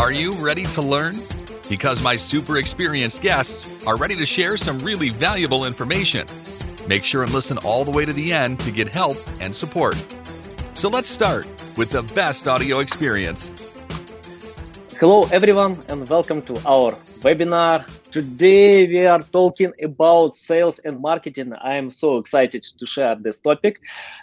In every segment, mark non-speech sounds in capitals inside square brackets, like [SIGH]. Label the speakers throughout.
Speaker 1: Are you ready to learn? Because my super experienced guests are ready to share some really valuable information. Make sure and listen all the way to the end to get help and support. So let's start with the best audio experience.
Speaker 2: Hello, everyone, and welcome to our webinar. Today, we are talking about sales and marketing. I am so excited to share this topic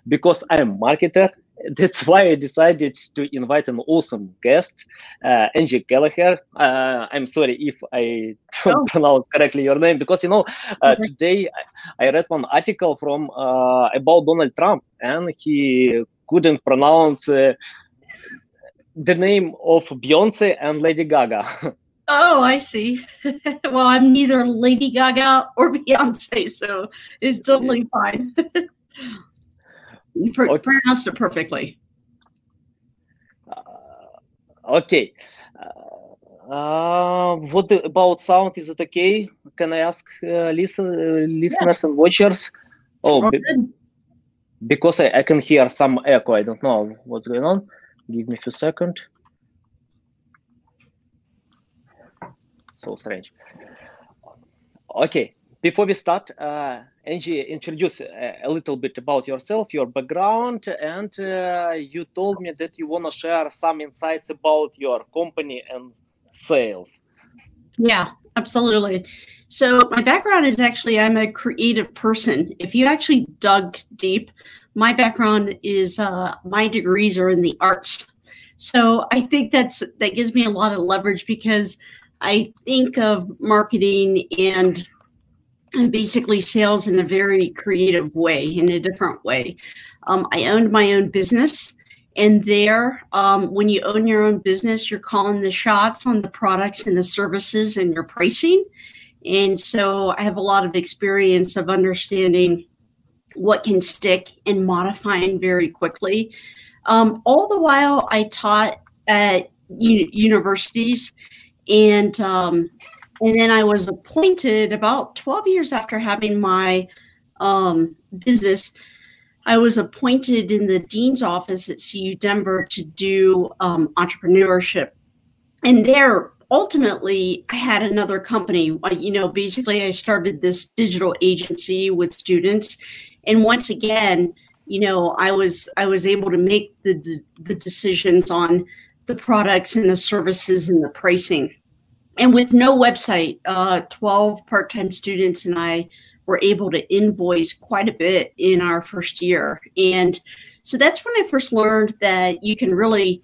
Speaker 2: because I am marketer. [LAUGHS] That's why I decided to invite an awesome guest, uh, Angie Gallagher. Uh, I'm sorry if I [LAUGHS] don't oh. pronounce correctly your name because you know uh, okay. today I read one article from uh, about Donald Trump and he couldn't pronounce uh, the name of Beyonce and Lady Gaga. [LAUGHS]
Speaker 3: Oh, I see. well, I'm neither Lady Gaga or Beyonce, so it's totally fine. You pr- okay. pronounced it perfectly.
Speaker 2: Uh, okay. Uh, what about sound? Is it okay? Can I ask uh, listen, uh, listeners yeah. and watchers? Oh, be- because I, I can hear some echo. I don't know what's going on. Give me a few seconds. So strange. Okay, before we start, uh, Angie, introduce a, a, little bit about yourself, your background, and uh, you told me that you want to share some insights about your company and sales.
Speaker 3: Yeah, absolutely. So my background is actually I'm a creative person. If you actually dug deep, my background is uh, my degrees are in the arts. So I think that's that gives me a lot of leverage because I think of marketing and basically sales in a very creative way, in a different way. Um, I owned my own business. And there, um, when you own your own business, you're calling the shots on the products and the services and your pricing. And so I have a lot of experience of understanding what can stick and modifying very quickly. Um, all the while, I taught at u- universities, and um, and then I was appointed about 12 years after having my um, business. I was appointed in the dean's office at CU Denver to do um, entrepreneurship, and there ultimately I had another company. You know, basically I started this digital agency with students and once again you know i was i was able to make the the decisions on the products and the services and the pricing and with no website uh, 12 part-time students and i were able to invoice quite a bit in our first year and so that's when i first learned that you can really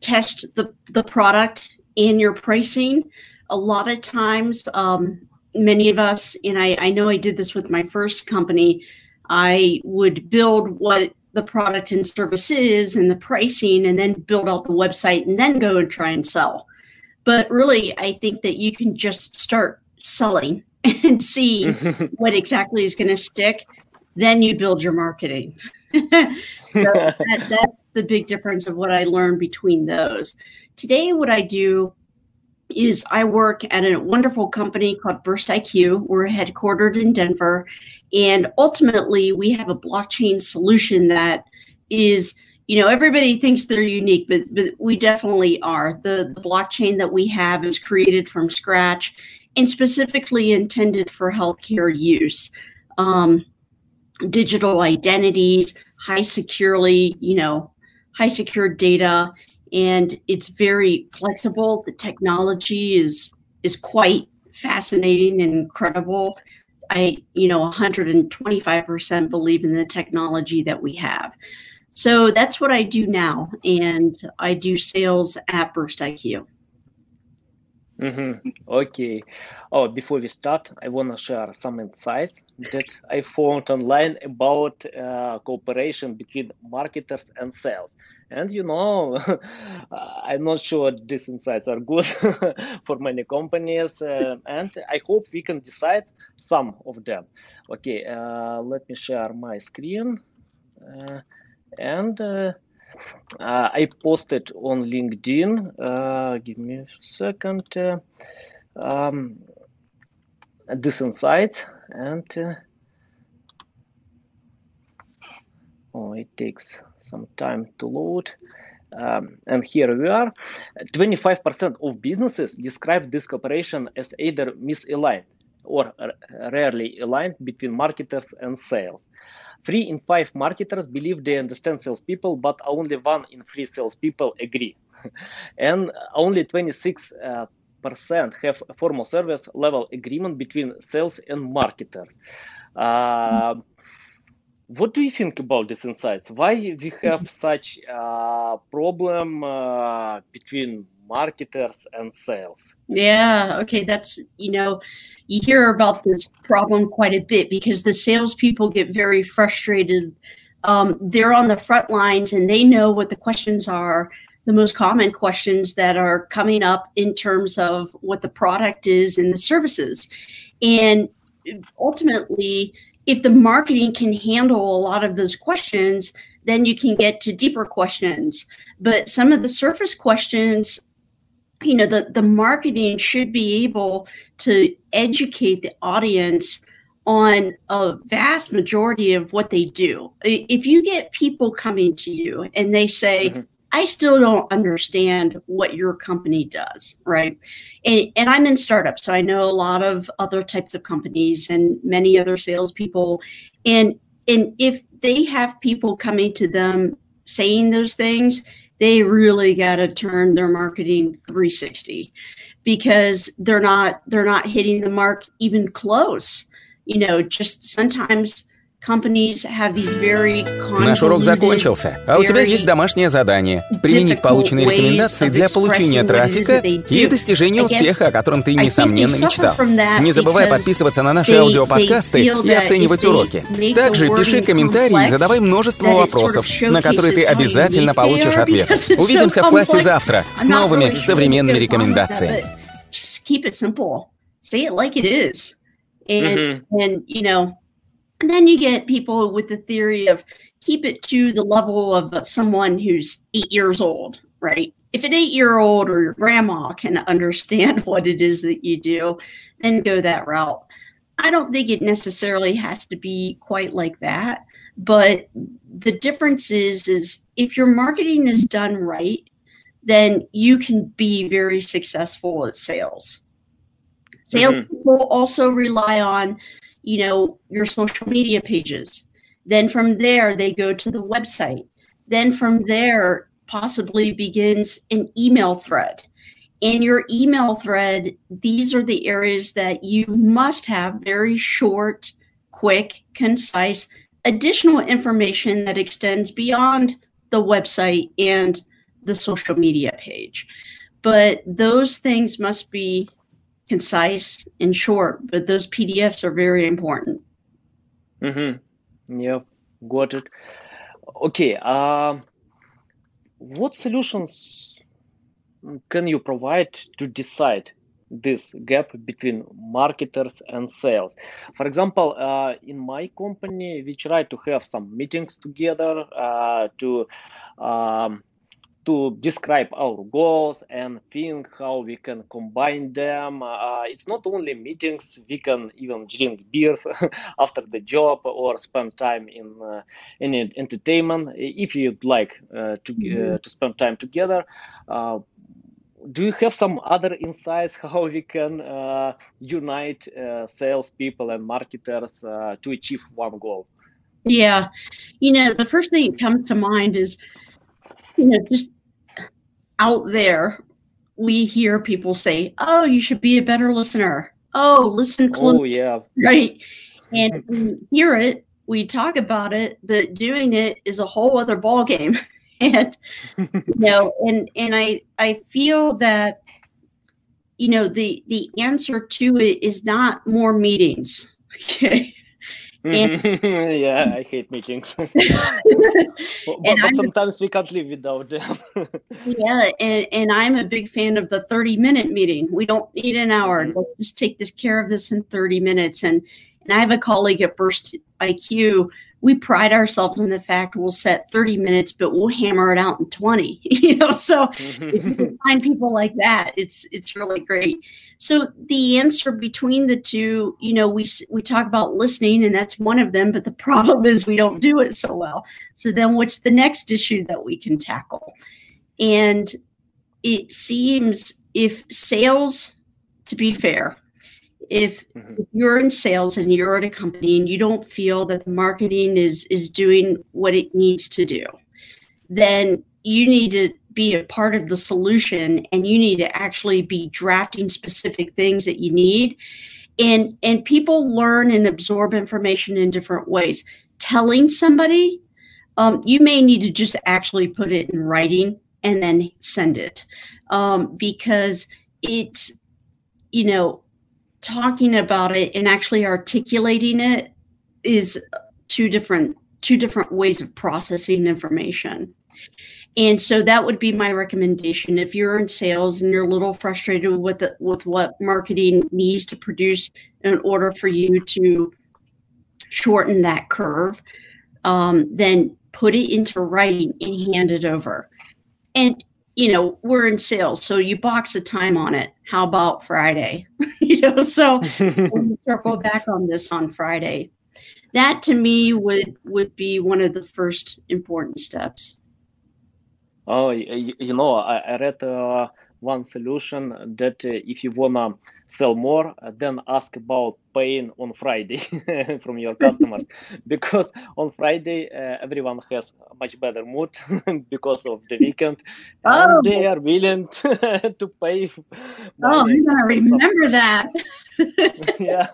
Speaker 3: test the the product and your pricing a lot of times um, many of us and I, I know i did this with my first company I would build what the product and service is and the pricing and then build out the website and then go and try and sell. But really, I think that you can just start selling [LAUGHS] and see [LAUGHS] what exactly is going to stick. Then you build your marketing. [LAUGHS] so that, that's the big difference of what I learned between those. Today, what I do is I work at a wonderful company called Burst IQ. We're headquartered in Denver. And ultimately, we have a blockchain solution that is, you know, everybody thinks they're unique, but, but we definitely are. The, the blockchain that we have is created from scratch and specifically intended for healthcare use. Um, digital identities, high securely, you know, high secure data and it's very flexible. The technology is is quite fascinating and incredible. I, you know, 125% believe in the technology that we have. So that's what I do now, and I do sales at Burst IQ.
Speaker 2: Mm-hmm. Okay. Oh, before we start, I want to share some insights that I found online about uh, cooperation between marketers and sales. And you know, [LAUGHS] I'm not sure these insights are good [LAUGHS] for many companies, uh, and I hope we can decide some of them. Okay, uh, let me share my screen, uh, and uh, uh, I posted on LinkedIn. Uh, give me a second. Um, this insight and oh, it takes some time to load um, and here we are, 25% of businesses describe this cooperation as either misaligned or rarely aligned between marketers and sales. Three in five marketers believe they understand salespeople, but only one in three salespeople agree. [LAUGHS] and only 26 uh, percent have a formal service level agreement between sales and marketers. Uh, what do you think about these insights? Why we have [LAUGHS] such a problem uh, between marketers and sales?
Speaker 3: Yeah, okay, that's you know, you hear about this problem quite a bit because the salespeople get very frustrated. Um, they're on the front lines and they know what the questions are, the most common questions that are coming up in terms of what the product is and the services, and ultimately if the marketing can handle a lot of those questions, then you can get to deeper questions. But some of the surface questions, you know, the, the marketing should be able to educate the audience on a vast majority of what they do. If you get people coming to you and they say, mm-hmm. I still don't understand what your company does, right? And, and I'm in startups, so I know a lot of other types of companies and many other salespeople. And and if they have people coming to them saying those things, they really got to turn their marketing 360 because they're not they're not hitting the mark even close. You know, just sometimes
Speaker 4: Наш урок закончился, а у тебя есть домашнее задание – применить полученные рекомендации для получения трафика и достижения успеха, о котором ты, несомненно, мечтал. Не забывай подписываться на наши аудиоподкасты и оценивать уроки. Также пиши комментарии и задавай множество вопросов, на которые ты обязательно получишь ответ. Увидимся в классе завтра с новыми современными рекомендациями.
Speaker 3: And, and you know, And then you get people with the theory of keep it to the level of someone who's eight years old, right? If an eight year old or your grandma can understand [LAUGHS] what it is that you do, then go that route. I don't think it necessarily has to be quite like that. But the difference is, is if your marketing is done right, then you can be very successful at sales. Sales mm-hmm. people also rely on you know, your social media pages. Then from there, they go to the website. Then from there, possibly begins an email thread. In your email thread, these are the areas that you must have very short, quick, concise, additional information that extends beyond the website and the social media page. But those things must be concise and short, but those PDFs are very important.
Speaker 2: Mm-hmm. Yeah, got it. Okay. Uh, what solutions can you provide to decide this gap between marketers and sales? For example, uh, in my company, we try to have some meetings together uh, to um, to describe our goals and think how we can combine them. Uh, it's not only meetings, we can even drink beers [LAUGHS] after the job or spend time in uh, in entertainment if you'd like uh, to mm-hmm. Uh, to spend time together. Uh, do you have some other insights how we can uh, unite salespeople and marketers to achieve one goal?
Speaker 3: Yeah, you know, the first thing that comes to mind is you know just out there, we hear people say, "Oh, you should be a better listener." Oh, listen
Speaker 2: close. Oh, yeah.
Speaker 3: Right. And [LAUGHS] we hear it, we talk about it, but doing it is a whole other ball game. [LAUGHS] and [LAUGHS] you know, and and I I feel that you know the the answer to it is not more meetings. Okay. [LAUGHS]
Speaker 2: yeah, I hate meetings. [LAUGHS] [LAUGHS] but, but sometimes we can't live without them.
Speaker 3: yeah, and, and I'm a big fan of the 30 minute meeting. We don't need an hour. Mm-hmm. Let's just take this care of this in 30 minutes. And and I have a colleague at Burst IQ we pride ourselves in the fact we'll set 30 minutes, but we'll hammer it out in 20. You know, so if you can find people like that, it's it's really great. So the answer between the two, you know, we we talk about listening, and that's one of them. But the [LAUGHS] problem is we don't do it so well. So then, what's the next issue that we can tackle? And it seems if sales, to be fair, if, mm-hmm. if, you're in sales and you're at a company and you don't feel that the marketing is is doing what it needs to do, then you need to be a part of the solution and you need to actually be drafting specific things that you need. And and people learn and absorb information in different ways. Telling somebody um, you may need to just actually put it in writing and then send it. Um, because it's you know talking about it and actually articulating it is two different two different ways of processing information and so that would be my recommendation. If you're in sales and you're a little frustrated with the, with what marketing needs to produce in order for you to shorten that curve, um, then put it into writing and hand it over. And you know, we're in sales, so you box a time on it. How about Friday? [LAUGHS] you know, so [LAUGHS] circle back on this on Friday. That to me would would be one of the first important steps.
Speaker 2: Oh, you, you know, I, I read uh, one solution that uh, if you wanna sell more, uh, then ask about paying on Friday [LAUGHS] from your customers, [LAUGHS] because on Friday uh, everyone has a much better mood [LAUGHS] because of the weekend, oh. and they are willing to pay.
Speaker 3: Oh, I'm gonna remember that.
Speaker 2: yeah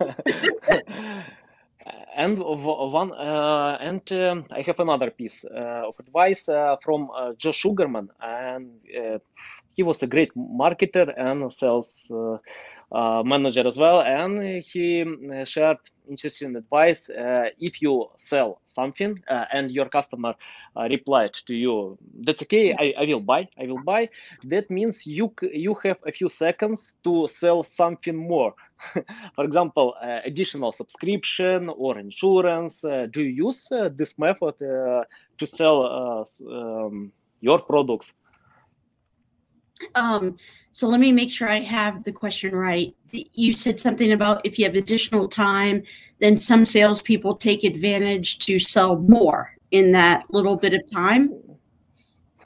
Speaker 2: and one uh, and um, I have another piece uh, of advice uh, from uh, Joe Sugarman, and uh, he was a great marketer and sales uh, manager as well, and he shared interesting advice. if you sell something and your customer replied to you, "That's okay, I, I will buy, I will buy," that means you you have a few seconds to sell something more [LAUGHS] for example, uh, additional subscription or insurance? Uh, do you use uh, this method to sell um, your products?
Speaker 3: Um, so let me make sure I have the question right. You said something about if you have additional time, then some salespeople take advantage to sell more in that little bit of time.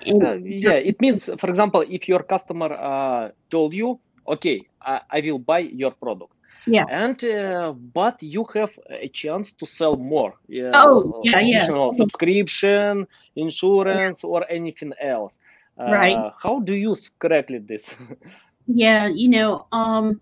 Speaker 2: Uh, yeah, it means, for example, if your customer uh, told you, okay, I, I will buy your product.
Speaker 3: Yeah.
Speaker 2: And uh, but you have a chance to sell more.
Speaker 3: Yeah, oh, yeah,
Speaker 2: additional yeah. subscription, insurance, or anything else.
Speaker 3: Uh, right.
Speaker 2: How do you correctly this? [LAUGHS]
Speaker 3: yeah, you know, um,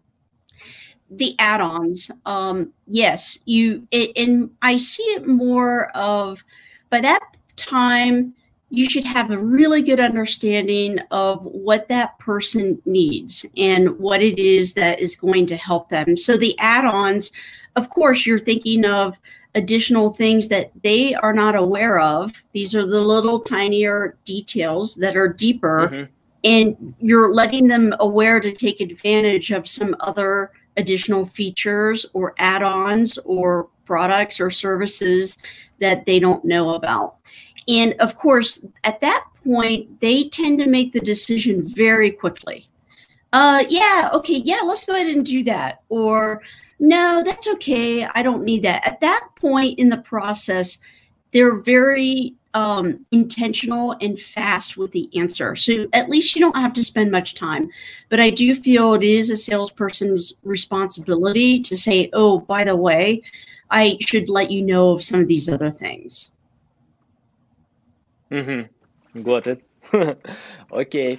Speaker 3: the add-ons. Um, yes, you. It, and I see it more of by that time you should have a really good understanding of what that person needs and what it is that is going to help them. So the add-ons, of course, you're thinking of additional things that they are not aware of. These are the little tinier details that are deeper mm-hmm. and you're letting them aware to take advantage of some other additional features or add-ons or products or services that they don't know about. And of course, at that point, they tend to make the decision very quickly. Uh, yeah, okay, yeah, let's go ahead and do that. Or, no, that's okay, I don't need that. At that point in the process, they're very um, intentional and fast with the answer. So at least you don't have to spend much time. But I do feel it is a salesperson's responsibility to say, oh, by the way, I should let you know of some of these other things.
Speaker 2: Mm-hmm. Got it. [LAUGHS] okay.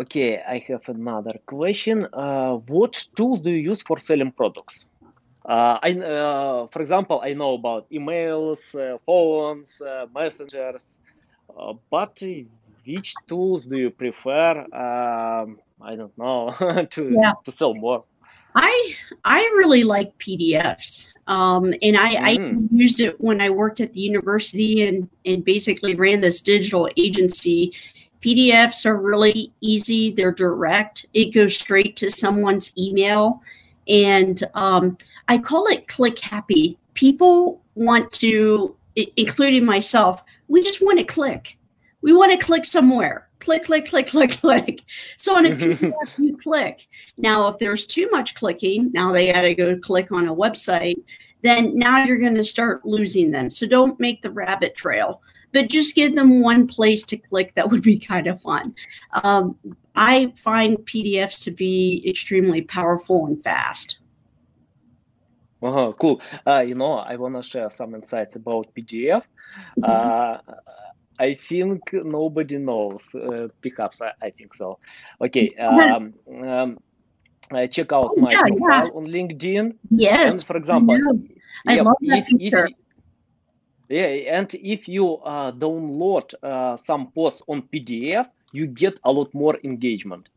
Speaker 2: Okay, I have another question. Uh, what tools do you use for selling products? Uh, I, uh, for example, I know about emails, uh, phones, uh, messengers, uh, but which tools do you prefer? Um, I don't know [LAUGHS] to yeah. to sell more.
Speaker 3: I I really like PDFs. Um, and I, mm. I, used it when I worked at the university and, and basically ran this digital agency. PDFs are really easy, they're direct, it goes straight to someone's email. And um, I call it click happy. People want to, including myself, we just want to click. We want to click somewhere click, click, click, click, [LAUGHS] click. So on a [LAUGHS] PDF, you click. Now, if there's too much clicking, now they got to go click on a website, then now you're going to start losing them. So don't make the rabbit trail. But just give them one place to click that would be kind of fun. Um, I find PDFs to be extremely powerful and fast.
Speaker 2: Uh-huh, cool. Uh, you know, I want to share some insights about PDF. Mm-hmm. Uh, I think nobody knows uh, pickups. I, I, think so. Okay. Um, um, check out my yeah, profile yeah. on LinkedIn.
Speaker 3: Yes.
Speaker 2: And for example,
Speaker 3: I, yeah, love that if, feature. If,
Speaker 2: yeah, and if you uh, download uh, some posts on PDF, you get a lot more engagement.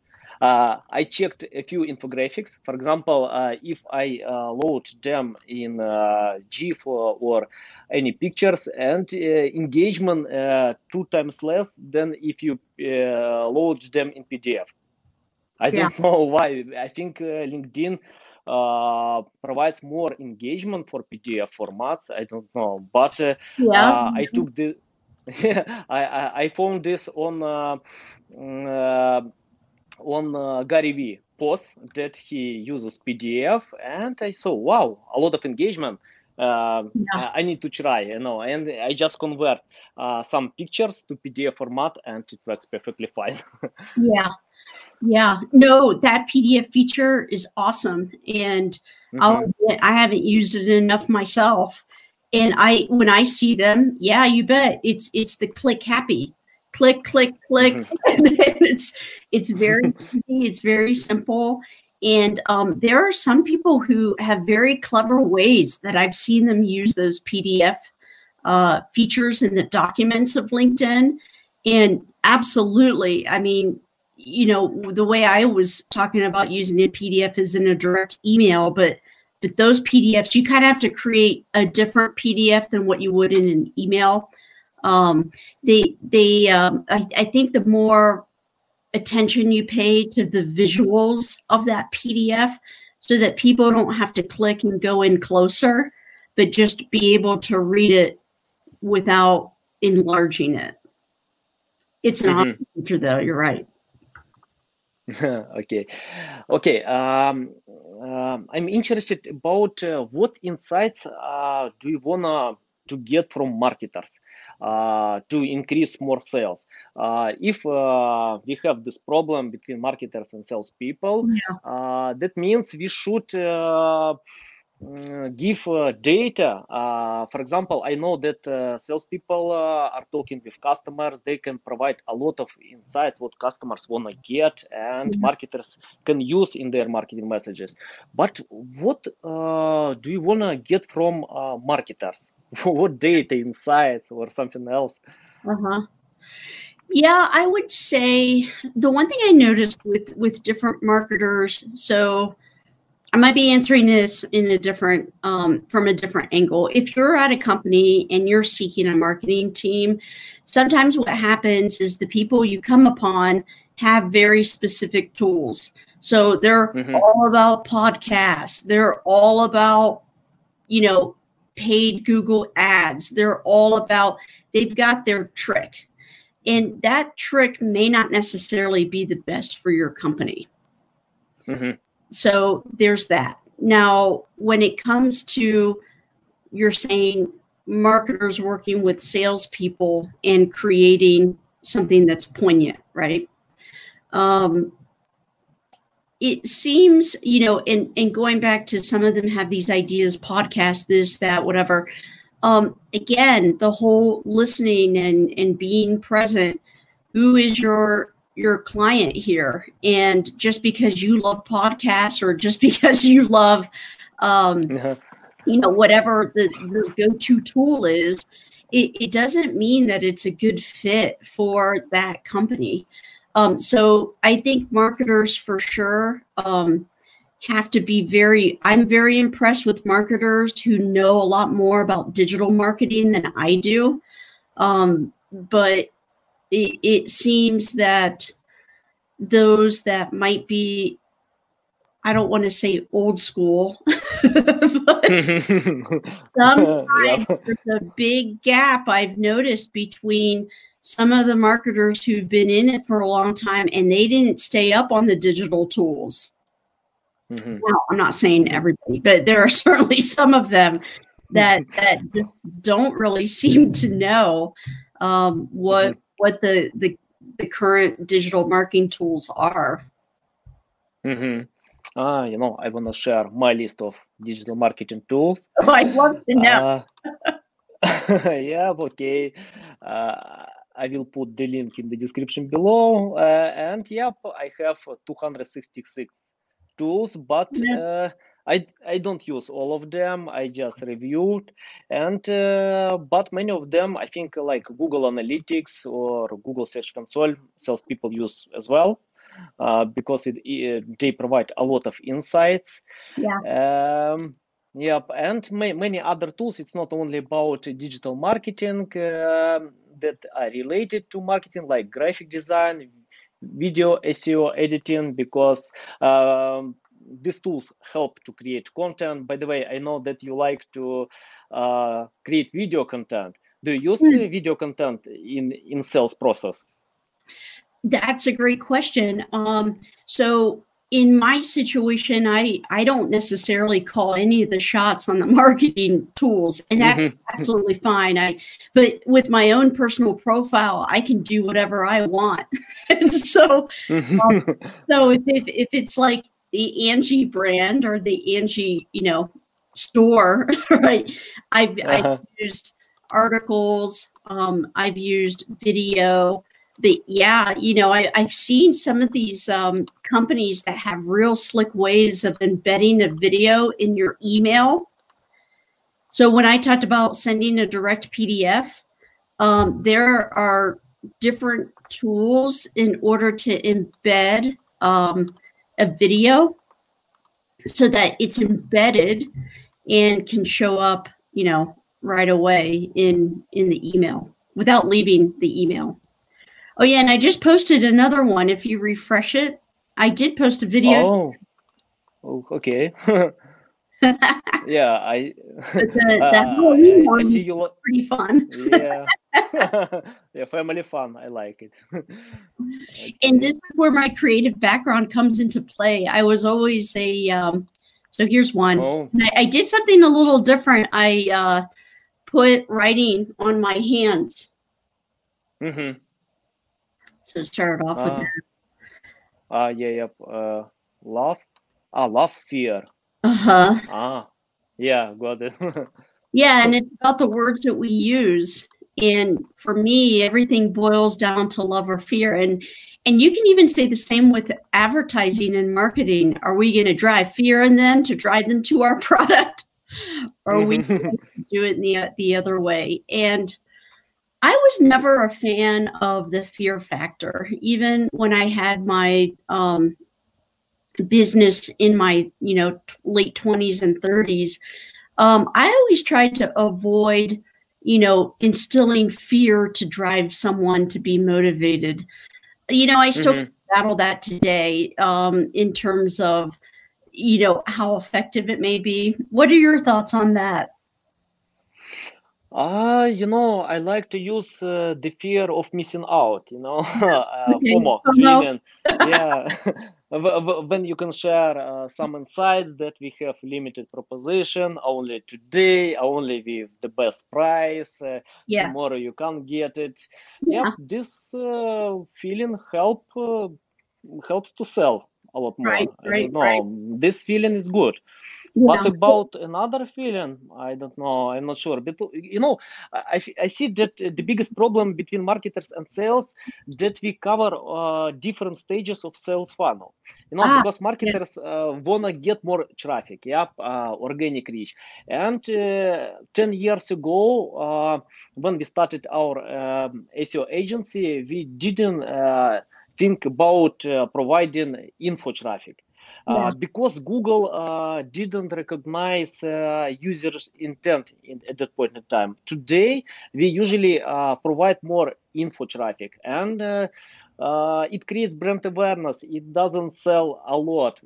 Speaker 2: Uh, I checked a few infographics. For example, uh, if I uh, load them in uh, GIF or, or, any pictures and uh, engagement two times less than if you load them in PDF. I yeah. don't [LAUGHS] know why. I think LinkedIn uh, provides more engagement for PDF formats. I don't know, but uh, yeah. uh, I took the [LAUGHS] I, I, I found this on mm, on uh, Gary Vee post that he uses PDF, and I saw wow, a lot of engagement. Uh, yeah. I need to try, you know, and I just convert uh, some pictures to PDF format, and it works perfectly fine. [LAUGHS]
Speaker 3: yeah, yeah. No, that PDF feature is awesome, and mm-hmm. I'll admit I haven't used it enough myself. And I, when I see them, yeah, you bet it's it's the click happy click, click, click. Mm-hmm. [LAUGHS] it's it's very [LAUGHS] easy. It's very simple. And um, there are some people who have very clever ways that I've seen them use those PDF uh, features in the documents of LinkedIn. And absolutely, I mean, you know, the way I was talking about using a PDF is in a direct email, but but those PDFs, you kind of have to create a different PDF than what you would in an email um, they they um, I, I think the more attention you pay to the visuals of that PDF, so that people don't have to click and go in closer, but just be able to read it without enlarging it. It's an mm-hmm. feature, though. You're right. [LAUGHS]
Speaker 2: okay, okay. Um, um, I'm interested about uh, what insights uh, do you wanna to get from marketers uh, to increase more sales. Uh, if uh, we have this problem between marketers and salespeople, yeah. that means we should Mm, give uh, data. Uh, for example, I know that uh, salespeople are talking with customers. They can provide a lot of insights what customers want to get, and mm-hmm. marketers can use in their marketing messages. But what do you want to get from marketers? [LAUGHS] what data, insights, or something else?
Speaker 3: Uh huh. Yeah, I would say the one thing I noticed with with different marketers. So I might be answering this in a different um, from a different angle. If you're at a company and you're seeking a marketing team, sometimes what happens is the people you come upon have very specific tools. So they're mm-hmm. all about podcasts. They're all about, you know, paid Google ads. They're all about, they've got their trick. And that trick may not necessarily be the best for your company. Mm-hmm. So there's that. Now, when it comes to you're saying marketers working with salespeople and creating something that's poignant, right? Um, it seems, you know, and, and going back to some of them have these ideas, podcast, this, that, whatever. Um, again, the whole listening and, and being present. Who is your your client here and just because you love podcasts or just [LAUGHS] because you love um, uh-huh. you know whatever the, the go-to tool is it, it, doesn't mean that it's a good fit for that company um, so i think marketers for sure um, have to be very i'm very impressed with marketers who know a lot more about digital marketing than i do. Um, but it, it seems that those that might be I don't want to say old school, [LAUGHS] but [LAUGHS] sometimes there's a big gap I've noticed between some of the marketers who've been in it for a long time and they didn't stay up on the digital tools. Mm-hmm. Well, I'm not saying everybody, but there are [LAUGHS] certainly some of them [LAUGHS] that that just don't really seem to know um, what mm-hmm. what the the the current digital marketing tools are.
Speaker 2: Mm-hmm. Ah, you know, I want to share my list of digital marketing tools.
Speaker 3: Oh, I'd love to know.
Speaker 2: Uh, [LAUGHS] yeah, okay. Uh, I will put the link in the description below. Uh, and yep, I have 266 tools, but uh, I I don't use all of them. I just reviewed, and uh, but many of them I think like Google Analytics or Google Search Console salespeople use as well. Uh, because it, it, they provide a lot of insights.
Speaker 3: Yeah.
Speaker 2: Um, yep, and may, many other tools. It's not only about digital marketing uh, that are related to marketing, like graphic design, video SEO editing, because um, these tools help to create content. By the way, I know that you like to uh, create video content. Do you use mm. video content in in sales process?
Speaker 3: That's a great question. Um, so in my situation, I I don't necessarily call any of the shots on the [LAUGHS] marketing tools, and that's mm-hmm. absolutely fine. I but with my own personal profile, I can do whatever I want. [LAUGHS] and so, mm-hmm. um, so if, if if it's like the Angie brand or the Angie, you know, store, [LAUGHS] right? I've uh-huh. I've used articles, um, I've used video but yeah, you know, I, have seen some of these um, companies that have real slick ways of embedding a video in your email. So when I talked about sending a direct PDF, um, there are different tools in order to embed um, a video so that it's embedded and can show up, you know, right away in in the email without leaving the email. Oh yeah, and I just posted another one. If you refresh it, I did post a video.
Speaker 2: Oh, oh okay. [LAUGHS] [LAUGHS] yeah, I. [LAUGHS] The, uh, I see you. Lo-
Speaker 3: pretty fun.
Speaker 2: yeah, yeah, family fun. I like it.
Speaker 3: okay. And this is where my creative background comes into play. I was always a. Um, so here's one. Oh. I, I, did something a little different. I uh, put writing on my hands.
Speaker 2: Mm-hmm.
Speaker 3: So start off with uh, that.
Speaker 2: Ah, yeah, yep. Uh, love. Ah, love, fear.
Speaker 3: Uh huh.
Speaker 2: Ah, yeah, got it. [LAUGHS]
Speaker 3: yeah, and it's about the words that we use. And for me, everything boils down to love or fear. And and you can even say the same with advertising and marketing. Are we going to drive fear in them to drive them to our [LAUGHS] product? or are we do it in the the other way? And I was never a fan of the fear factor, even when I had my um, business in my you know t- late twenties and thirties. Um, I always tried to avoid, you know, instilling fear to drive someone to be motivated. You know, I still mm-hmm. battle that today um, in terms of, you know, how effective it may be. What are your thoughts on that?
Speaker 2: Uh, you know, I like to use uh, the fear of missing out, you know, [LAUGHS] [LAUGHS] uh, FOMO, feeling, yeah, [LAUGHS] when you can share uh, some insights that we have limited proposition only today, only with the best price, uh,
Speaker 3: yeah.
Speaker 2: tomorrow you can't get it. Yeah, this uh, feeling help uh, helps to sell a lot more.
Speaker 3: Right, right, right.
Speaker 2: This feeling is good. But about another feeling, I don't know. I'm not sure. But you know, I, I see that the biggest problem between marketers and sales that we cover uh, different stages of sales funnel. You know, ah, because marketers yeah. uh, wanna get more traffic, yeah, uh, organic reach. And uh, ten years ago, uh, when we started our um, SEO agency, we didn't uh, think about providing info traffic uh, because Google uh, didn't recognize uh, users' intent in, at that point in time. Today, we usually uh, provide more info traffic and uh, uh, it creates brand awareness. It doesn't sell a lot.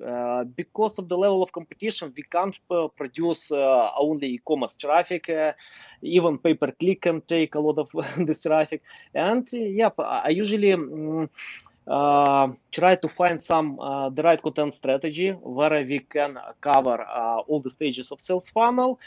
Speaker 2: because of the level of competition, we can't produce only e-commerce traffic. even pay-per-click can take a lot of [LAUGHS] this traffic. And yeah, I usually um, uh, try to find some uh, the right content strategy where we can cover uh, all the stages of sales funnel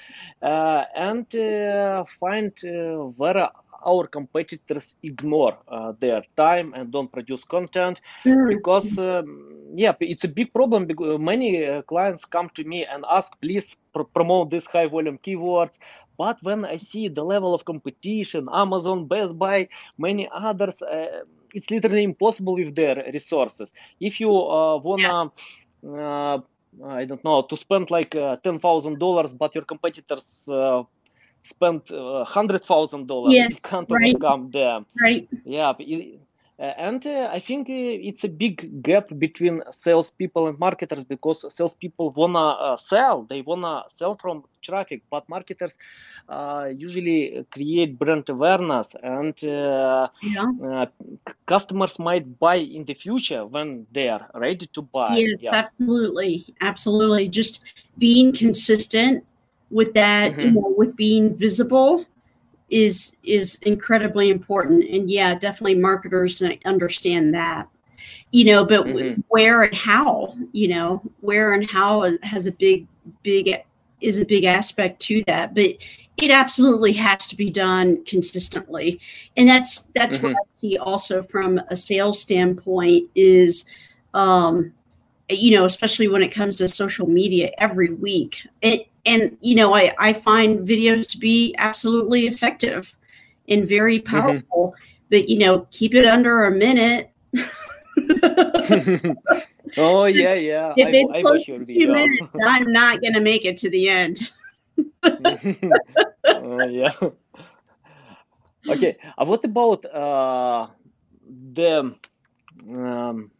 Speaker 2: uh, and uh, find uh, where our competitors ignore uh, their time and don't produce content mm. because um, yeah it's a big problem because many uh, clients come to me and ask please pr- promote this high volume keywords but when i see the level of competition amazon best buy many others uh, it's literally impossible with their resources if you uh, wanna yeah. Uh, I don't know to spend like ten thousand dollars, but your competitors spend uh, hundred thousand dollars
Speaker 3: yes,
Speaker 2: you can't
Speaker 3: right.
Speaker 2: overcome them
Speaker 3: right
Speaker 2: yeah uh, and uh, I think it's a big gap between salespeople and marketers because salespeople wanna sell, they wanna sell from traffic, but marketers usually create brand awareness, and yeah. customers might buy in the future when they are ready to buy.
Speaker 3: Yes, yeah. absolutely, absolutely. Just being consistent with that mm-hmm. you know with being visible is is incredibly important and yeah definitely marketers understand that you know but mm-hmm. where and how you know where and how has a big big is a big aspect to that but it absolutely has to be done consistently and that's that's mm-hmm. what i see also from a sales standpoint is um you know especially when it comes to social media every week. It and you know I, I find videos to be absolutely effective and very mm-hmm. powerful mm-hmm. but you know keep it under a minute. [LAUGHS]
Speaker 2: Oh yeah yeah.
Speaker 3: If I, it's I, close to two minutes i'm not gonna make it to the end.
Speaker 2: Uh, [LAUGHS] yeah. Okay uh, what about uh, the um,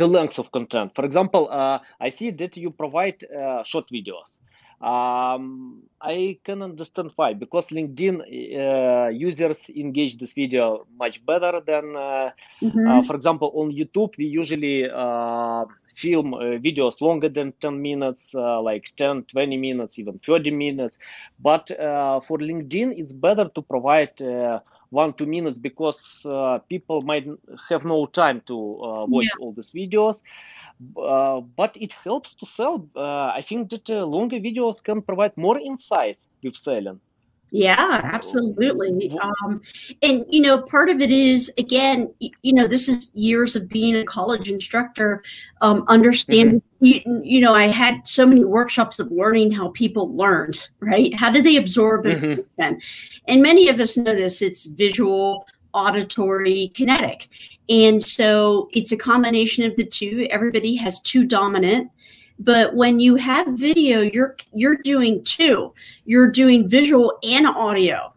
Speaker 2: the length of content for example uh, i see that you provide uh, short videos um, I can understand why because LinkedIn uh, users engage this video much better than, uh, mm-hmm. uh, for example, on YouTube we usually uh, film uh, videos longer than 10 minutes, uh, like 10, 20 minutes, even 30 minutes. But for LinkedIn, it's better to provide one two minutes because uh, people might have no time to uh, watch yeah. all these videos uh, but it helps to sell uh, i think that uh, longer videos can provide more insight with selling
Speaker 3: yeah, absolutely. Um, and, you know, part of it is, again, you know, this is years of being a college instructor, um, understanding, mm-hmm. you, you, know, I had so many workshops of learning how people learned, right? How do they absorb mm-hmm. And many of us know this it's visual, auditory, kinetic. And so it's a combination of the two. Everybody has two dominant but when you have video you're you're doing two. You're doing visual and audio.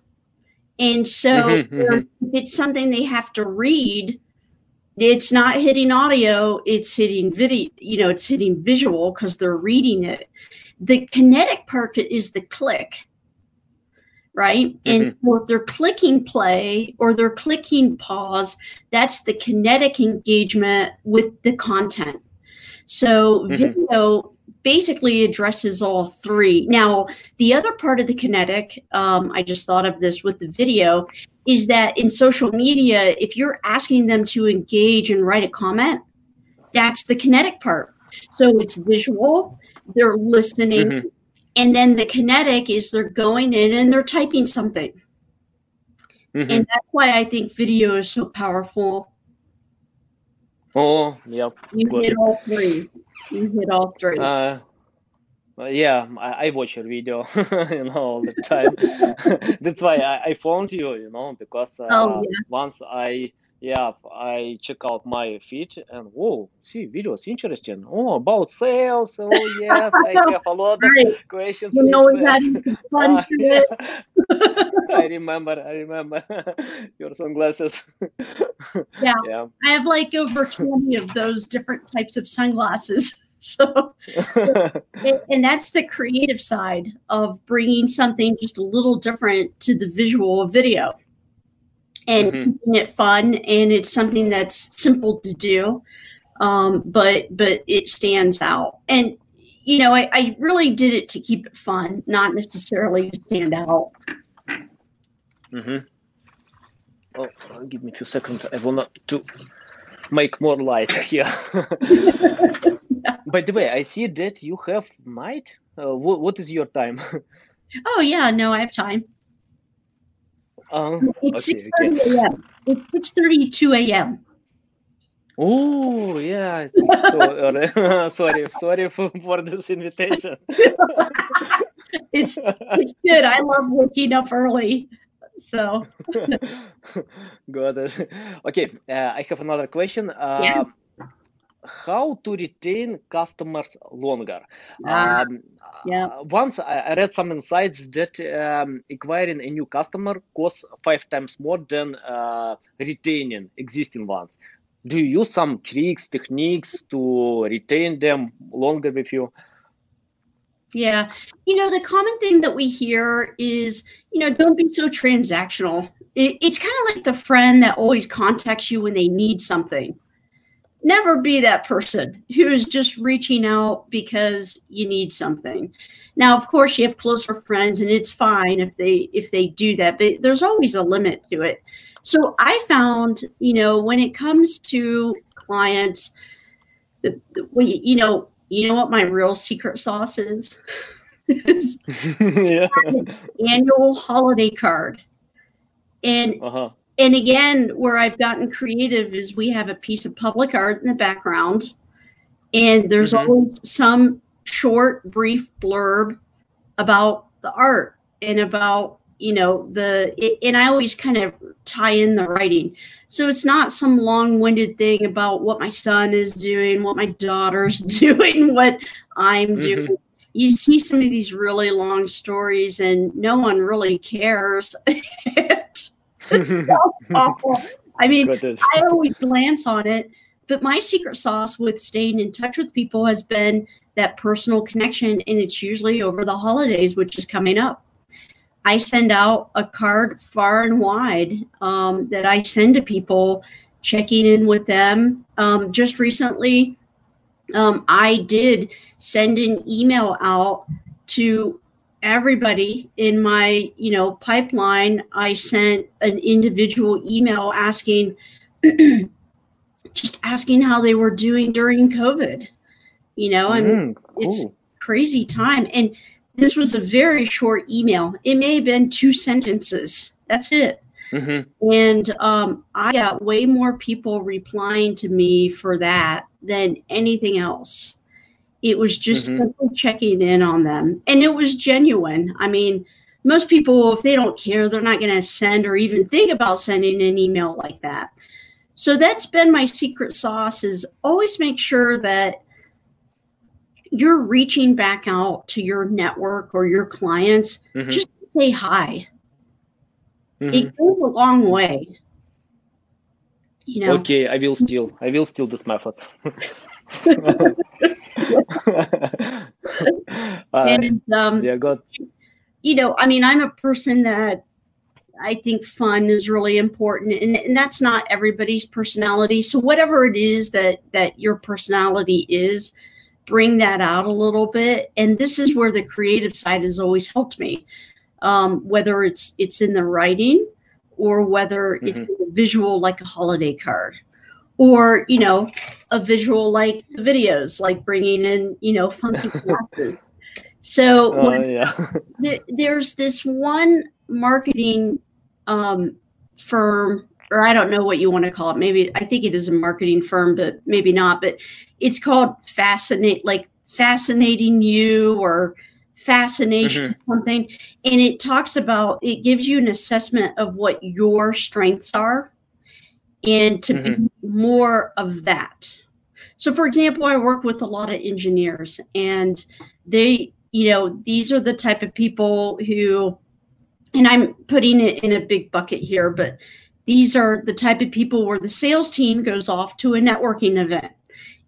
Speaker 3: And so mm-hmm, mm-hmm. it's something they have to read it's not hitting audio it's hitting video you know it's hitting visual because they're reading it. The kinetic part is the click right? Mm-hmm. and so if they're clicking play or they're clicking pause that's the kinetic engagement with the content so mm-hmm. video basically addresses all three. Now, the other part of the kinetic, um, I just thought of this with the video, is that in social media, if you're asking them to engage and write a comment, that's the kinetic part. So it's visual, they're listening, mm-hmm. and then the kinetic is they're going in and they're typing something. Mm-hmm. And that's why I think video is so powerful
Speaker 2: Oh, yep.
Speaker 3: You Good. hit all three. You hit all three.
Speaker 2: Uh, yeah, I, I, watch your video, [LAUGHS] you know, all the time. [LAUGHS] [LAUGHS] That's why I, I found you, you know, because uh, oh, yeah. once I yeah, I check out my feed and whoa, see videos interesting. Oh, about sales. Oh yeah, [LAUGHS] I have a lot right. of questions.
Speaker 3: You know, we had fun [LAUGHS] uh, yeah.
Speaker 2: I remember. I remember [LAUGHS] your sunglasses.
Speaker 3: yeah. yeah, I have like over twenty of those different types of sunglasses. So, and that's the creative side of bringing something just a little different to the visual video and mm-hmm. keeping it fun and it's something that's simple to do um, but but it stands out. And you know I, I really did it to keep it fun not necessarily to stand out.
Speaker 2: Mm-hmm. oh give me a few seconds. I want to make more light [LAUGHS] here. By the way i see that you have night uh, what, what is your time? [LAUGHS]
Speaker 3: Oh yeah no i have time Um, it's okay, 6.30 okay. a.m. It's 6.32 a.m.
Speaker 2: Oh, yeah. So, [LAUGHS] sorry, sorry for, for this invitation. [LAUGHS]
Speaker 3: it's it's good. I love waking up early. So [LAUGHS]
Speaker 2: got it. Okay, uh, I have another question. Uh, yeah. How to retain customers longer?
Speaker 3: Ah, um, yeah.
Speaker 2: Uh, once I read some insights that um, acquiring a new customer costs five times more than uh, retaining existing ones. Do you use some tricks techniques to retain them longer with you?
Speaker 3: Yeah. You know the common thing that we hear is you know don't be so transactional. It, it's kind of like the friend that always contacts you when they need something never be that person who is just reaching out because you need something now of course you have closer friends and it's fine if they if they do that but there's always a limit to it so I found, you know, when it comes to clients, the, the you know, you know what my real secret sauce is? [LAUGHS] is [LAUGHS] yeah. annual holiday card. And uh-huh. And again, where I've gotten creative is we have a piece of public art in the background, and there's mm-hmm. always some short, brief blurb about the art and about you know the it, and i always kind of tie in the writing so it's not some long-winded thing about what my son is doing what my daughter's [LAUGHS] doing what i'm mm-hmm. doing you see some of these really long stories and no one really cares [LAUGHS] awful. i mean i always glance on it but my secret sauce with staying in touch with people has been that personal connection and it's usually over the holidays which is coming up I send out a card far and wide um, that I send to people, checking in with them. Um, just recently, um, I did send an email out to everybody in my you know pipeline. I sent an individual email asking, [CLEARS THROAT] just asking how they were doing during COVID. You know, and mm, cool. it's crazy time and this was a very short email. It may have been two sentences. That's it. Mm-hmm. And um, I got way more people replying to me for that than anything else. It was just mm-hmm. checking in on them. And it was genuine. I mean, most people, if they don't care, they're not going to send or even think about sending an email like that. So that's been my secret sauce is always make sure that you're reaching back out to your network or your clients mm-hmm. just to say hi. Mm-hmm. It goes a long way.
Speaker 2: You know. Okay, I will steal. I will steal this method. [LAUGHS] [LAUGHS]
Speaker 3: uh, and um, yeah, good. You know, I mean, I'm a person that I think fun is really important, and, and that's not everybody's personality. So whatever it is that that your personality is, bring that out a little bit. And this is where the creative side has always helped me, um, whether it's it's in the writing or whether mm-hmm. it's visual like a holiday card or you know a visual like the videos like bringing in you know funky [LAUGHS] glasses so uh, yeah. [LAUGHS] th- there's this one marketing um, firm or I don't know what you want to call it. Maybe I think it is a marketing firm, but maybe not. But it's called fascinate, like fascinating you or fascination mm-hmm. something, and it talks about it gives you an assessment of what your strengths are, and to mm-hmm. be more of that. So, for example, I work with a lot of engineers, and they, you know, these are the type of people who, and I'm putting it in a big bucket here, but these are the type of people where the sales team goes off to a networking event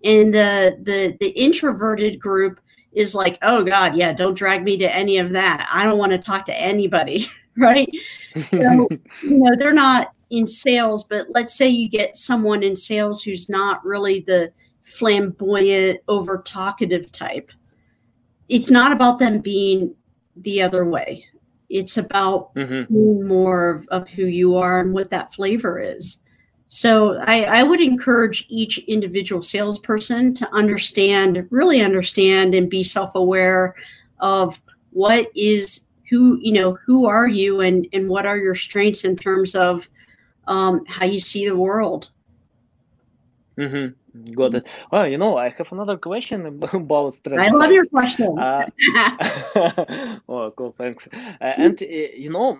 Speaker 3: and the the the introverted group is like oh god yeah don't drag me to any of that i don't want to talk to anybody [LAUGHS] right [LAUGHS] so you know they're not in sales but let's say you get someone in sales who's not really the flamboyant over talkative type it's not about them being the other way it's about mm-hmm. more of, of, who you are and what that flavor is. So I, I would encourage each individual salesperson to understand, really understand, and be self aware of what is who you know who are you and and what are your strengths in terms of um, how you see the world
Speaker 2: mm-hmm. Got it. Well, you know, I have another question [LAUGHS] about
Speaker 3: strength. I love your question. Uh, [LAUGHS]
Speaker 2: oh, [LAUGHS] cool. Thanks. Uh, and uh, you know,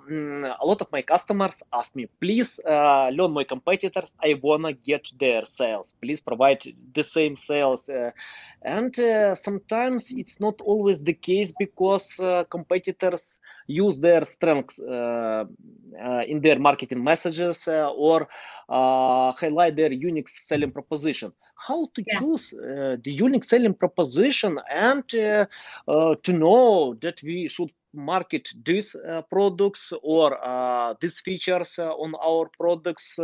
Speaker 2: a lot of my customers ask me, please uh, learn my competitors. I wanna get their sales. Please provide the same sales. Uh, and uh, sometimes it's not always the case because competitors use their strengths in their marketing messages or highlight their unique selling proposition how to yeah. choose uh, the unique selling proposition and uh, uh, to know that we should market these uh, products or uh, these features uh, on our products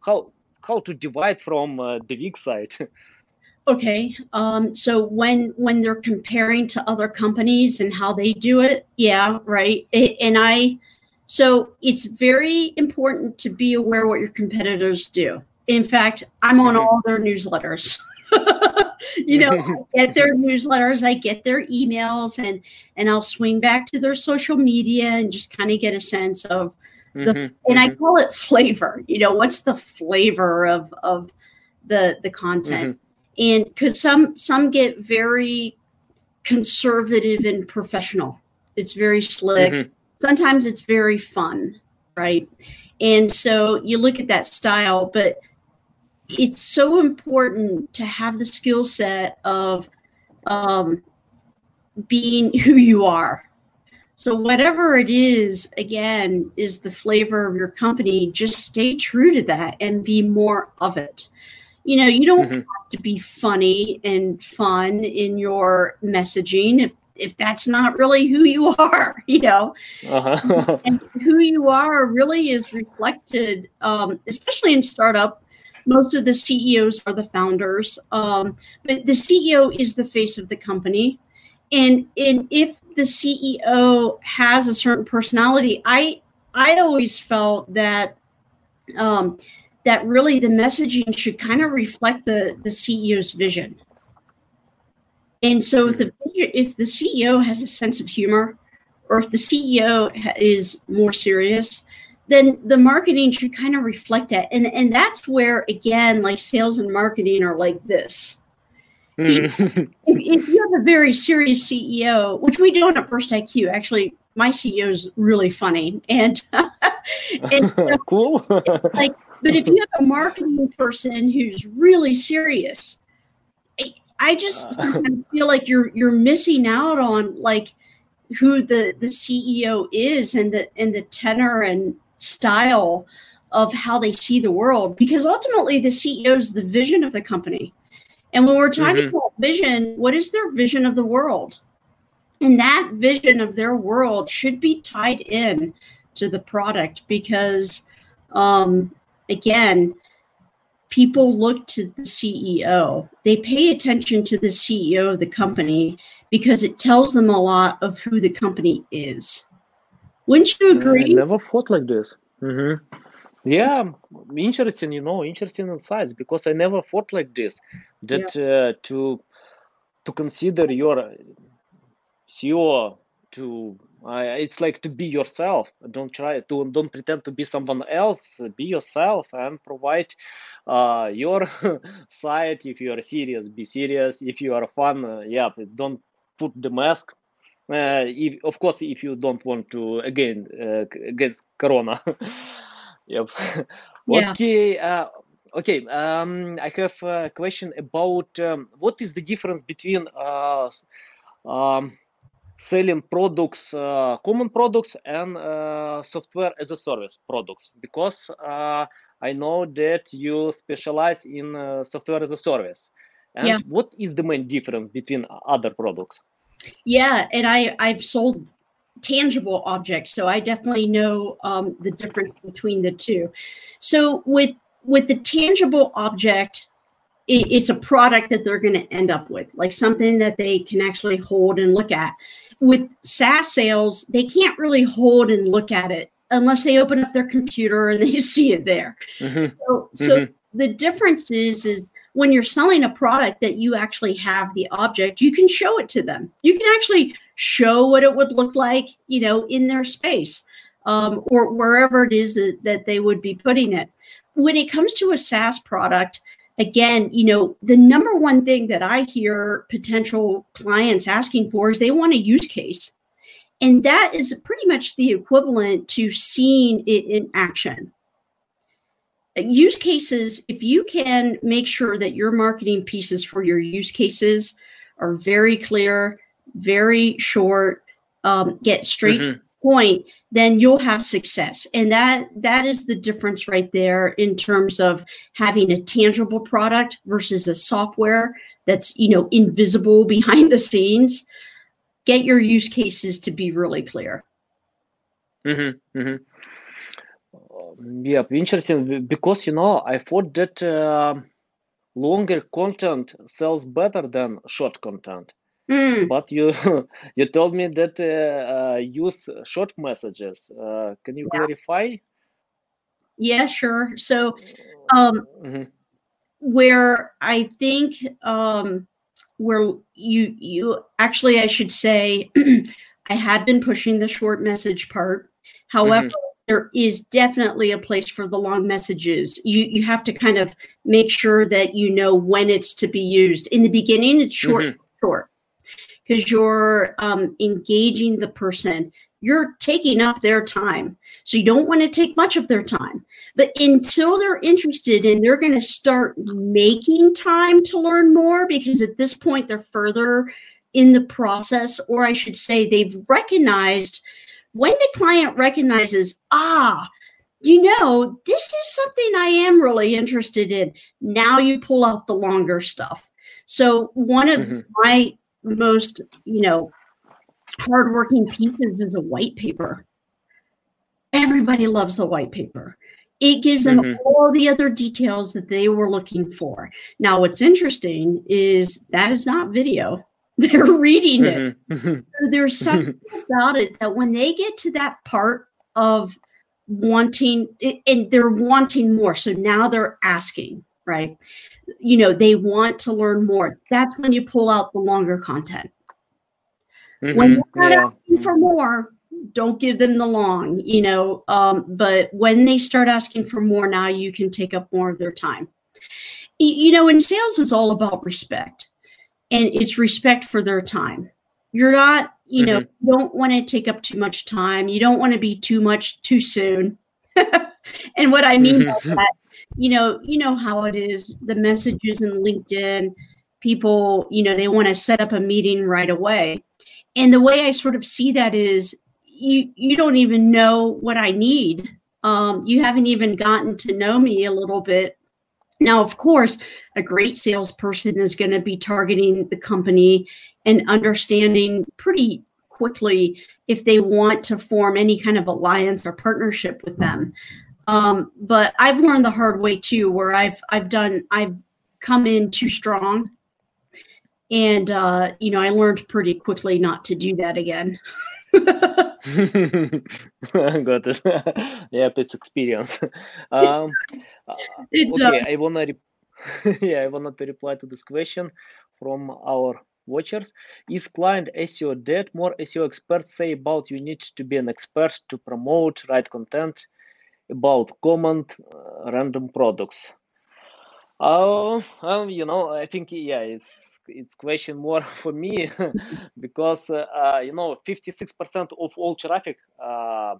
Speaker 2: how how to divide from the weak side [LAUGHS]
Speaker 3: okay um, so when when they're comparing to other companies and how they do it yeah right it, and i so it's very important to be aware what your competitors do in fact, I'm on all their newsletters. [LAUGHS] you know, I get their [LAUGHS] newsletters, I get their emails, and and I'll swing back to their social media and just kind of get a sense of the mm-hmm, and mm-hmm. I call it flavor. You know, what's the flavor of of the the content? Mm-hmm. And because some some get very conservative and professional. It's very slick. Sometimes it's very fun, right? And so you look at that style, but it's so important to have the skill set of um, being [LAUGHS] who you are. So, whatever it is, again, is the flavor of your company, just stay true to that and be more of it. You know, you don't mm-hmm. have to be funny and fun in your messaging if if that's not really who you [LAUGHS] are, you know. Uh-huh. [LAUGHS] and who you are really is reflected, um, especially in startup most of the CEOs are the founders, um, but the CEO is the face of the company. And, and if the CEO has a certain personality, I I always felt that um, that really the messaging should kind of reflect the the CEO's vision. And so if the if the CEO has a sense of humor, or if the CEO is more serious, then the marketing should kind of reflect that. And and that's where again, like sales and marketing are like this. if, hmm. if, you have a very serious CEO, which we don't at First IQ, actually, my CEO is really funny and, [LAUGHS] and [LAUGHS]
Speaker 2: cool.
Speaker 3: like, but if you have a marketing person who's really serious, I, just uh. [LAUGHS] feel like you're you're missing out on like who the the CEO is and the and the tenor and style of how they see the world because ultimately the CEO is the vision of the company. And when we're talking mm-hmm. about vision, what is their vision of the world? And that vision of their world should be tied in to the product because, um, again, people look to the CEO. They pay attention to the CEO of the company because it tells them a lot of who the company is. Wouldn't you agree?
Speaker 2: I never thought like this. Mm-hmm. Yeah, interesting. You know, interesting insights because I never thought like this. That yeah. uh, to to consider your CEO to uh, it's like to be yourself. Don't try to don't pretend to be someone else. Be yourself and provide uh, your [LAUGHS] side. If you are serious, be serious. If you are fun, uh, yeah, don't put the mask uh, if, of course, if you don't want to again uh, against Corona. [LAUGHS] yep. [LAUGHS] Yeah. Okay. Uh, okay. Um, I have a question about um, what is the difference between uh, um, selling products, uh, common products, and uh, software as a service products? Because uh, I know that you specialize in uh, software as a service. And yeah. what is the main difference between other products?
Speaker 3: Yeah, and I I've sold tangible objects, so I definitely know um, the difference between the two. So with with the tangible object, it, it's a product that they're going to end up with, like something that they can actually hold and look at. With SaaS sales, they can't really hold and look at it unless they open up their computer and they [LAUGHS] see it there. Mm-hmm. So, so mm-hmm. the difference is is when you're selling a product that you actually have the object, you can show it to them. You can actually show what it would look like, you know, in their space um, or wherever it is that, that they would be putting it. When it comes to a SaaS product, again, you know, the number one thing that I hear potential clients asking for is they want a use case. And that is pretty much the equivalent to seeing it in action. Use cases, if you can make sure that your marketing pieces for your use cases are very clear, very short, um, get straight mm-hmm. point then you'll have success. And that that is the difference right there in terms of having a tangible product versus a software that's you know invisible [LAUGHS] behind the scenes get your use cases to be really clear
Speaker 2: mm-hmm, mm-hmm. Um, yeah interesting because you know i thought that uh, longer content sells better than short content Mm. But you [LAUGHS] you told me that uh, uh, use short messages. Uh, can you yeah. clarify?
Speaker 3: Yeah, sure. So, um, mm-hmm. where I think um, where you you actually I should say [CLEARS THROAT] I have been pushing the short message part. However, mm-hmm. there is definitely a place for the long messages. You you have to kind of make sure that you know when it's to be used. In the beginning, it's short, mm-hmm. short because you're um, engaging the person. You're taking up their time. So you don't want to take much of their time. But until they're interested and they're going to start making time to learn more, because at this point they're further in the process, or I should say, they've recognized when the client recognizes, ah, you know, this is something I am really interested in. Now you pull out the longer stuff. So, one of mm-hmm. my most, you know, hardworking pieces is a white paper. Everybody loves the white paper. It gives them mm-hmm. all the other details that they were looking for. Now, what's interesting is that is not video. [LAUGHS] They're reading it. Mm-hmm. [LAUGHS] So there's [LAUGHS] something about it that when they get to that part of wanting, and they're wanting more. So now they're asking, right? You know, they want to learn more. That's when you pull out the longer content. Mm-hmm. When you're not yeah. asking for more, don't give them the long, you know. Um, but when they start asking for more, now you can take up more of their time. You know, and sales is all about respect, and it's respect for their time. You're not, you know, mm-hmm. you don't want to take up too much time. You don't want to be too much too soon. [LAUGHS] and what I mean by that you know, you know how it is. The messages in LinkedIn, people, you know, they want to set up a meeting right away. And the way I sort of see that is you you don't even know what I need. Um, you haven't even gotten to know me a little bit. Now, of course, a great salesperson is going to be targeting the company and understanding pretty quickly if they want to form any kind of alliance or partnership with them. Um, but I've learned the hard way too, where I've I've done I've come in too strong, and uh, you know I learned pretty quickly not to do that again. [LAUGHS]
Speaker 2: Got it. [LAUGHS] yep, it's experience. [LAUGHS] Um, uh, it, okay, uh, I wanna re- yeah I wanted to reply to this question from our watchers. Is client SEO dead? More SEO experts say about you need to be an expert to promote, write content, about common uh, random products. Uh, um, you know, I think yeah, it's it's question more [LAUGHS] for me [LAUGHS] because uh, you know 56% of all traffic uh,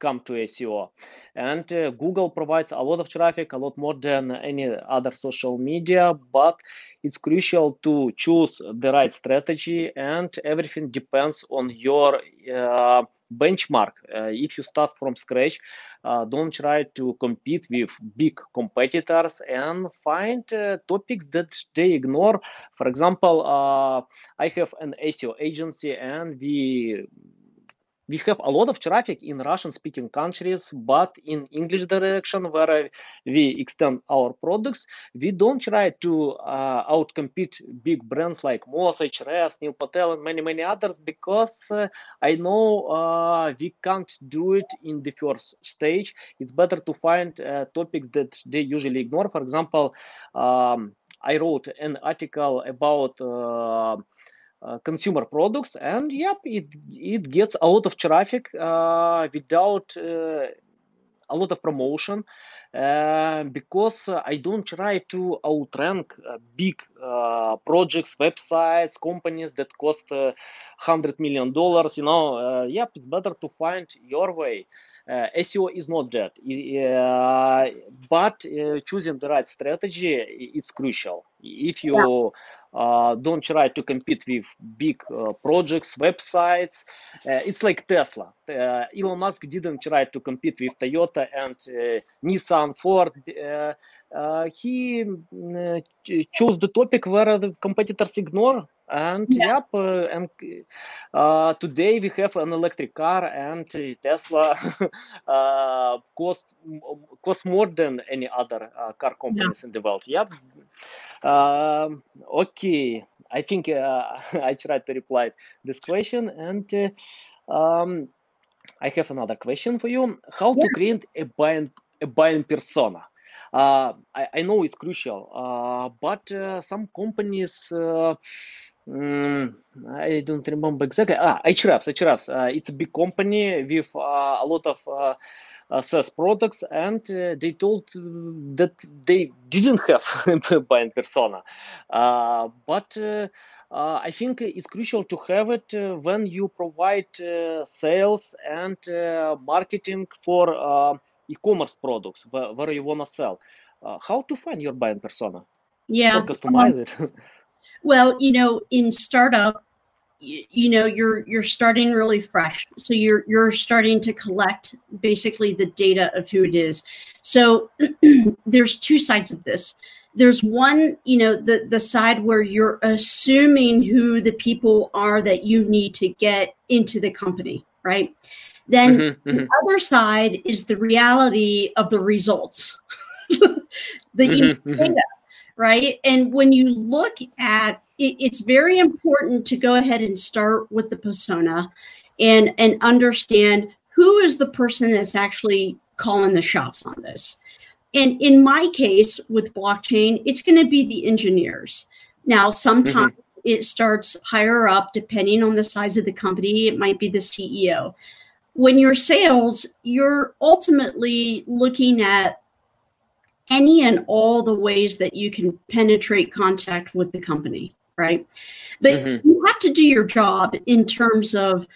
Speaker 2: come to SEO, and uh, Google provides a lot of traffic, a lot more than any other social media. But it's crucial to choose the right strategy, and everything depends on your uh, benchmark. Uh, if you start from scratch, uh, don't try to compete with big competitors and find uh, topics that they ignore. For example, I have an SEO agency and we we have a lot of traffic in Russian speaking countries, but in English direction where we extend our products, we don't try to uh, outcompete big brands like Moz, Ahrefs, Neil Patel, and many, many others because uh, I know uh, we can't do it in the first stage. It's better to find uh, topics that they usually ignore. For example, um, I wrote an article about uh, consumer products and yep it it gets a lot of traffic uh, without uh, a lot of promotion uh, because i don't try to outrank uh, big projects websites companies that cost 100 million dollars you know yep it's better to find your way. uh, SEO is not that, uh, but uh, choosing the right strategy it's crucial. If you yeah. don't try to compete with big projects, websites, it's like Tesla. Elon Musk didn't try to compete with Toyota and Nissan, Ford. he chose the topic where the competitors ignore and yeah. yep, uh, and uh, today we have an electric car, and Tesla [LAUGHS] uh, cost cost more than any other uh, car companies yeah. in the world. Yep. Um, okay, I think uh, [LAUGHS] I tried to reply this question, and uh, um, I have another question for you: How yeah. to create a buying a buying persona? I, I, know it's crucial, but some companies Mm, I don't remember exactly. Ah, Ahrefs, Ahrefs. Uh, it's a big company with uh, a lot of uh, SaaS products, and uh, they told that they didn't have [LAUGHS] buying persona. Uh, but I think it's crucial to have it when you provide sales and marketing for e-commerce products where, where you want to sell. how to find your buying persona?
Speaker 3: Yeah,
Speaker 2: or customize it.
Speaker 3: Well, you know, in startup, you, you know, you're you're starting really fresh. So you're you're starting to collect basically the data of who it is. So [CLEARS THROAT] there's two sides of this. There's one, you know, the the side where you're assuming who the people are that you need to get into the company, right? Then mm-hmm, mm-hmm. the other side is the reality of the results. [LAUGHS] the mm-hmm, mm-hmm. data right? And when you look at it, it's very important to go ahead and start with the persona and and understand who is the person that's actually calling the shots on this. And in my case with blockchain, it's going to be the engineers. Now, sometimes mm-hmm. it starts higher up depending on the size of the company, it might be the CEO. When you're sales, you're ultimately looking at any and all the ways that you can penetrate contact with the company, right? But mm-hmm. you have to do your job in terms of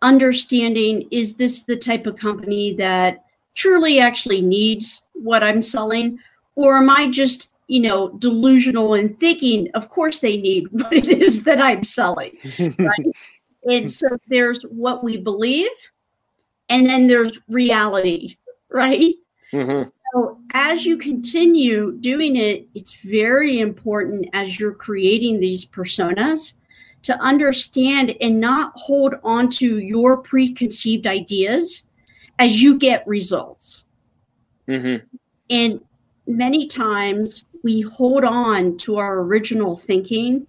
Speaker 3: understanding is this the type of company that truly actually needs what I'm selling? Or am I just, you know, delusional and thinking, of course they need [LAUGHS] what it is that I'm selling, right? [LAUGHS] and so there's what we believe, and then there's reality, right? Mm-hmm. So as you continue doing it, it's very important as you're creating these personas to understand and not hold on to your preconceived ideas as you get results. Mm-hmm. And many times we hold on to our original thinking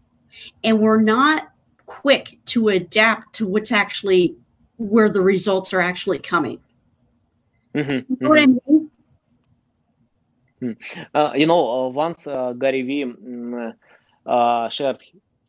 Speaker 3: and we're not quick to adapt to what's actually where the results are actually coming. Mm-hmm. You know what I mm-hmm. mean?
Speaker 2: Uh, you know, uh, once uh, Gary Vee mm, uh, shared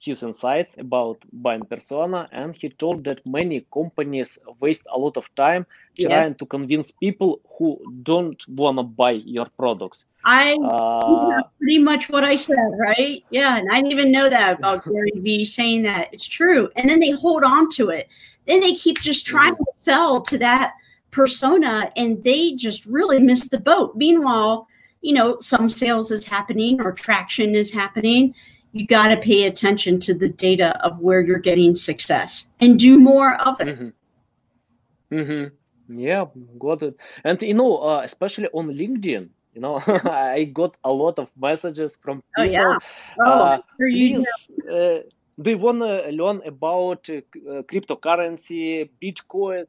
Speaker 2: his insights about buying persona, and he told that many companies waste a lot of time yeah. trying to convince people who don't want to buy your products.
Speaker 3: I uh, pretty much what I said, right? Yeah, and I didn't even know that about [LAUGHS] Gary Vee saying that. It's true, and then they hold on to it. Then they keep just trying mm-hmm. to sell to that persona, and they just really miss the boat. Meanwhile you know, some sales is happening or traction is happening, you got to pay attention to the data of where you're getting success and do more of it.
Speaker 2: Mm-hmm. Mm-hmm. Yeah, got it. And you know, uh, especially on LinkedIn, you know, [LAUGHS] I got a lot of messages from
Speaker 3: people. Oh yeah. Oh,
Speaker 2: uh, please, uh, they want to learn about uh, cryptocurrency, Bitcoin.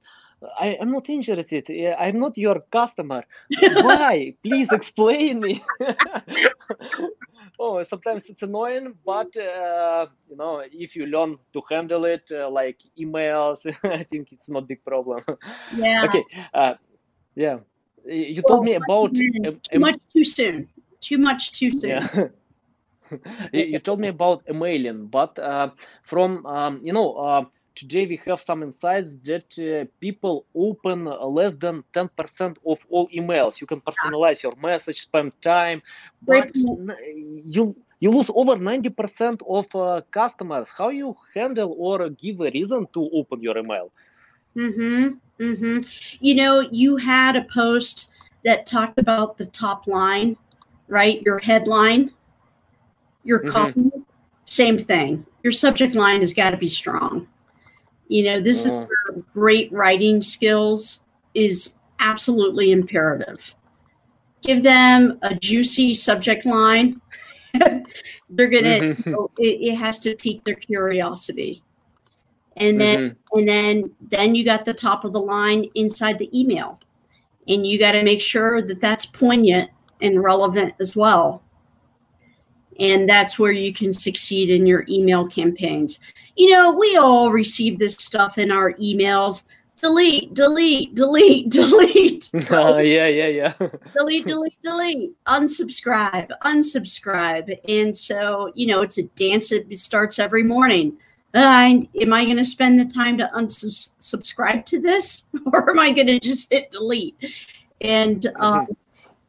Speaker 2: I, am not interested. I'm not your customer. Why? Please explain me. [LAUGHS] oh, sometimes it's annoying, but uh, you know, if you learn to handle it, uh, like emails, [LAUGHS] I think it's not big problem.
Speaker 3: Yeah.
Speaker 2: okay. Uh, yeah. You told me about
Speaker 3: too much too soon. Too much too soon.
Speaker 2: Yeah. [LAUGHS] you, you, told me about emailing, but uh, from um, you know uh, today we have some insights that uh, people open less than 10% of all emails. You can personalize your message, spend time, but you you lose over 90% of uh, customers. How you handle or give a reason to open your email?
Speaker 3: Mm-hmm. Mm-hmm. You know, you had a post that talked about the top line, right? Your headline, your mm-hmm. copy, same thing. Your subject line has got to be strong. You know, this is mm. where great writing skills is absolutely imperative. Give them a juicy subject line. [LAUGHS] They're gonna. Mm-hmm. it, it, has to pique their curiosity, and then mm-hmm. and then then you got the top of the line inside the email, and you got to make sure that that's poignant and relevant as well. And that's where you can succeed in your email campaigns. You know, we all receive this stuff in our emails. Delete, delete, delete, [LAUGHS] delete. [LAUGHS]
Speaker 2: Oh, yeah, yeah, yeah. [LAUGHS]
Speaker 3: delete, delete, delete. Unsubscribe, unsubscribe. And so, you know, it's a dance that starts every morning. Uh, am I going to spend the time to unsubscribe to this, or am I going to just hit delete? And um, mm-hmm.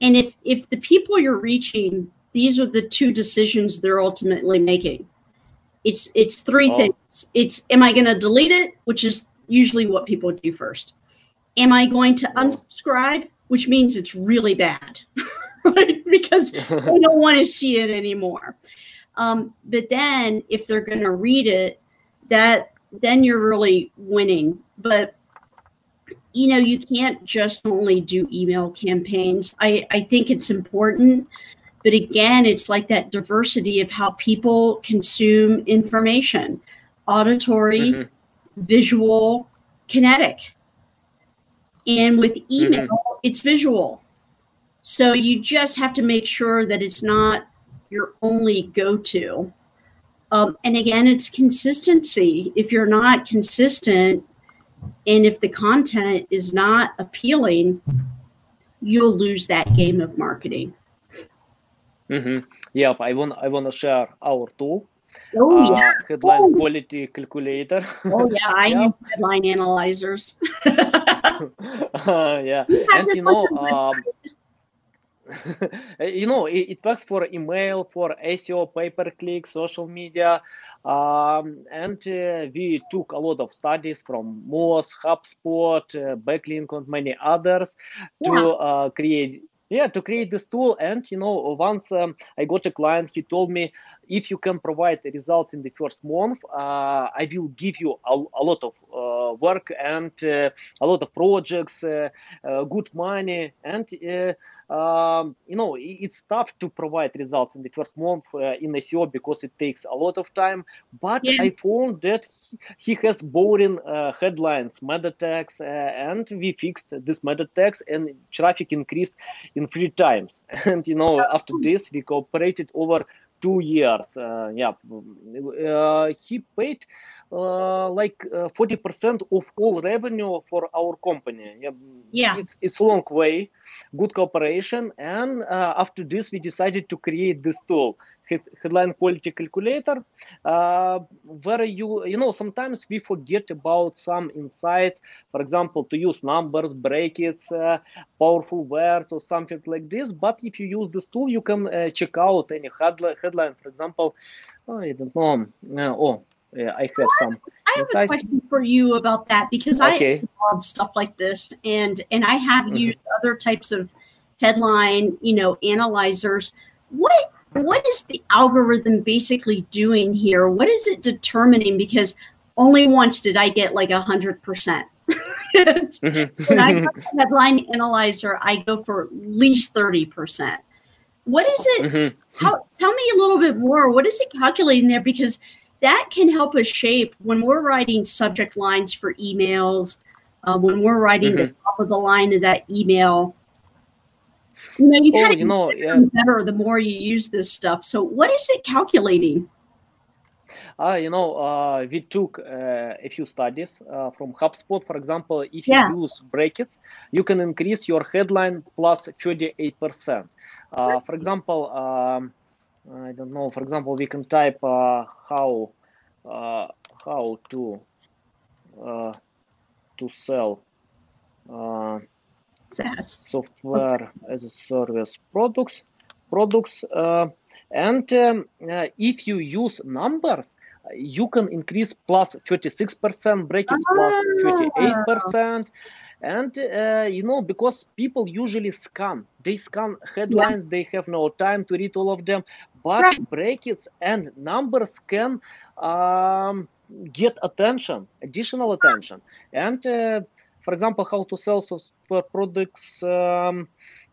Speaker 3: and if if the people you're reaching these are the two decisions they're ultimately making. It's it's three oh. things. It's am I going to delete it, which is usually what people do first. Am I going to unsubscribe, which means it's really bad, [LAUGHS] right? Because [LAUGHS] they don't want to see it anymore. Um, but then if they're going to read it, that then you're really winning. But you know, you can't just only do email campaigns. I, I think it's important but again, it's like that diversity of how people consume information auditory, mm-hmm. visual, kinetic. And with email, mm-hmm. it's visual. So you just have to make sure that it's not your only go to. Um, and again, it's consistency. If you're not consistent and if the content is not appealing, you'll lose that game of marketing.
Speaker 2: Mm-hmm. Yep, I want I want to share our tool.
Speaker 3: Oh uh, yeah,
Speaker 2: headline oh. quality calculator.
Speaker 3: Oh yeah, I [LAUGHS] use headline analyzers.
Speaker 2: uh, [LAUGHS] [LAUGHS] yeah, and you know, um, you know, it, it, works for email, for SEO, pay per click, social media, um, and uh, we took a lot of studies from Moz, HubSpot, uh, Backlinko, and many others yeah. to uh, create yeah to create this tool and you know once um, i got a client he told me if you can provide the results in the first month uh, i will give you a, a lot of uh, work and uh, a lot of projects uh, uh, good money and uh, um, you know it's tough to provide results in the first month in seo because it takes a lot of time but yeah. i found that he has boring headlines meta tags and we fixed this meta tags and traffic increased in three times. [LAUGHS] And you know, after this, we cooperated over two years. Uh, yeah, uh, he paid like uh, 40% of all revenue for our company.
Speaker 3: Yeah, yeah.
Speaker 2: It's, it's a long way, good cooperation. And uh, after this, we decided to create this tool, headline quality calculator, uh, where you, you know, sometimes we forget about some insights, for example, to use numbers, brackets, uh, powerful words or something like this. But if you use this tool, you can uh, check out any headline, headline for example, I don't know, oh, yeah, I have some.
Speaker 3: I have a question for you about that because okay. I love stuff like this, and and I have mm-hmm. used other types of headline, you know, analyzers. What what is the algorithm basically doing here? What is it determining? Because only once did I get like a hundred percent. [LAUGHS] Mm-hmm. when I [LAUGHS] headline analyzer, I go for at least thirty percent. What is it? Mm-hmm. How, tell me a little bit more. What is it calculating there? Because that can help us shape when we're writing subject lines for emails, uh, when we're writing mm-hmm. the top of the line of that email. You know, you oh, kind of you know, yeah. better the more you use this stuff. So, what is it calculating?
Speaker 2: Uh, you know, uh, we took uh, a few studies uh, from HubSpot. For example, if you use brackets, you can increase your headline plus 38%. Uh, for example, um, I don't know. For example, we can type uh, how uh, how to uh, to sell uh, software as a service products products uh, and um, uh, if you use numbers you can increase plus 36% brackets plus 38% and uh, you know because people usually scan they scan headlines. Yeah. they have no time to read all of them but right. brackets and numbers can um, get attention additional attention. And uh, for example how to sell software products um,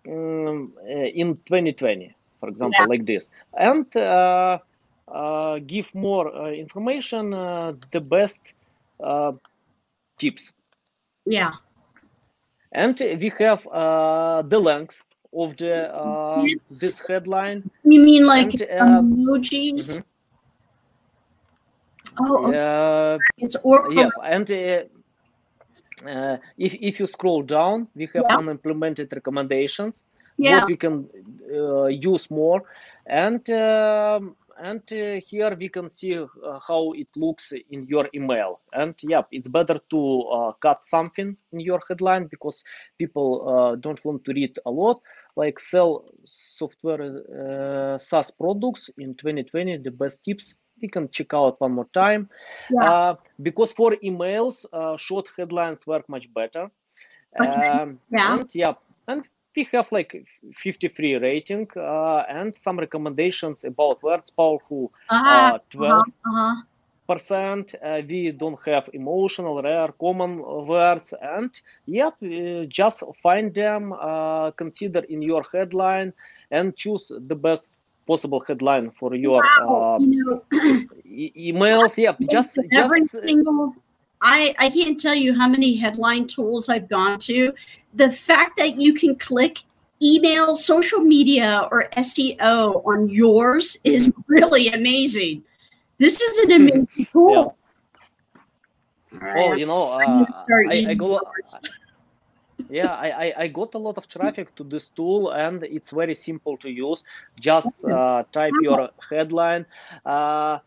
Speaker 2: um, in 2020 for example yeah. like this. And uh, uh, give more uh, information the best tips.
Speaker 3: Yeah.
Speaker 2: And we have uh, the length of the uh, yes. this headline.
Speaker 3: You mean like and, uh, emojis? Mm-hmm. Oh,
Speaker 2: uh, it's or yeah, and uh, uh, if if you scroll down, we have yeah. unimplemented recommendations. Yeah. What we can uh, use more, and um, and uh, here we can see uh, how it looks in your email and yeah it's better to uh, cut something in your headline because people uh, don't want to read a lot like sell software uh, SaaS products in 2020 the best tips we can check out one more time yeah. Uh, because for emails short headlines work much better
Speaker 3: okay. um, yeah.
Speaker 2: and yeah and we have like 53 rating uh, and some recommendations about words powerful uh-huh. uh, 12 uh-huh. uh-huh. Percent uh, we don't have emotional rare common words and yep uh, just find them uh, consider in your headline and choose the best possible headline for your wow. You know, e- emails yep just
Speaker 3: every
Speaker 2: just
Speaker 3: single I, I can't tell you how many headline tools I've gone to. The fact that you can click email, social media, or SEO on yours is [LAUGHS] really amazing. This is an [LAUGHS] amazing tool.
Speaker 2: Yeah. Right. Oh, you know, uh, I, I go. yeah, I, I got a lot of traffic to this tool, and it's very simple to use. Just uh, type your headline. Uh,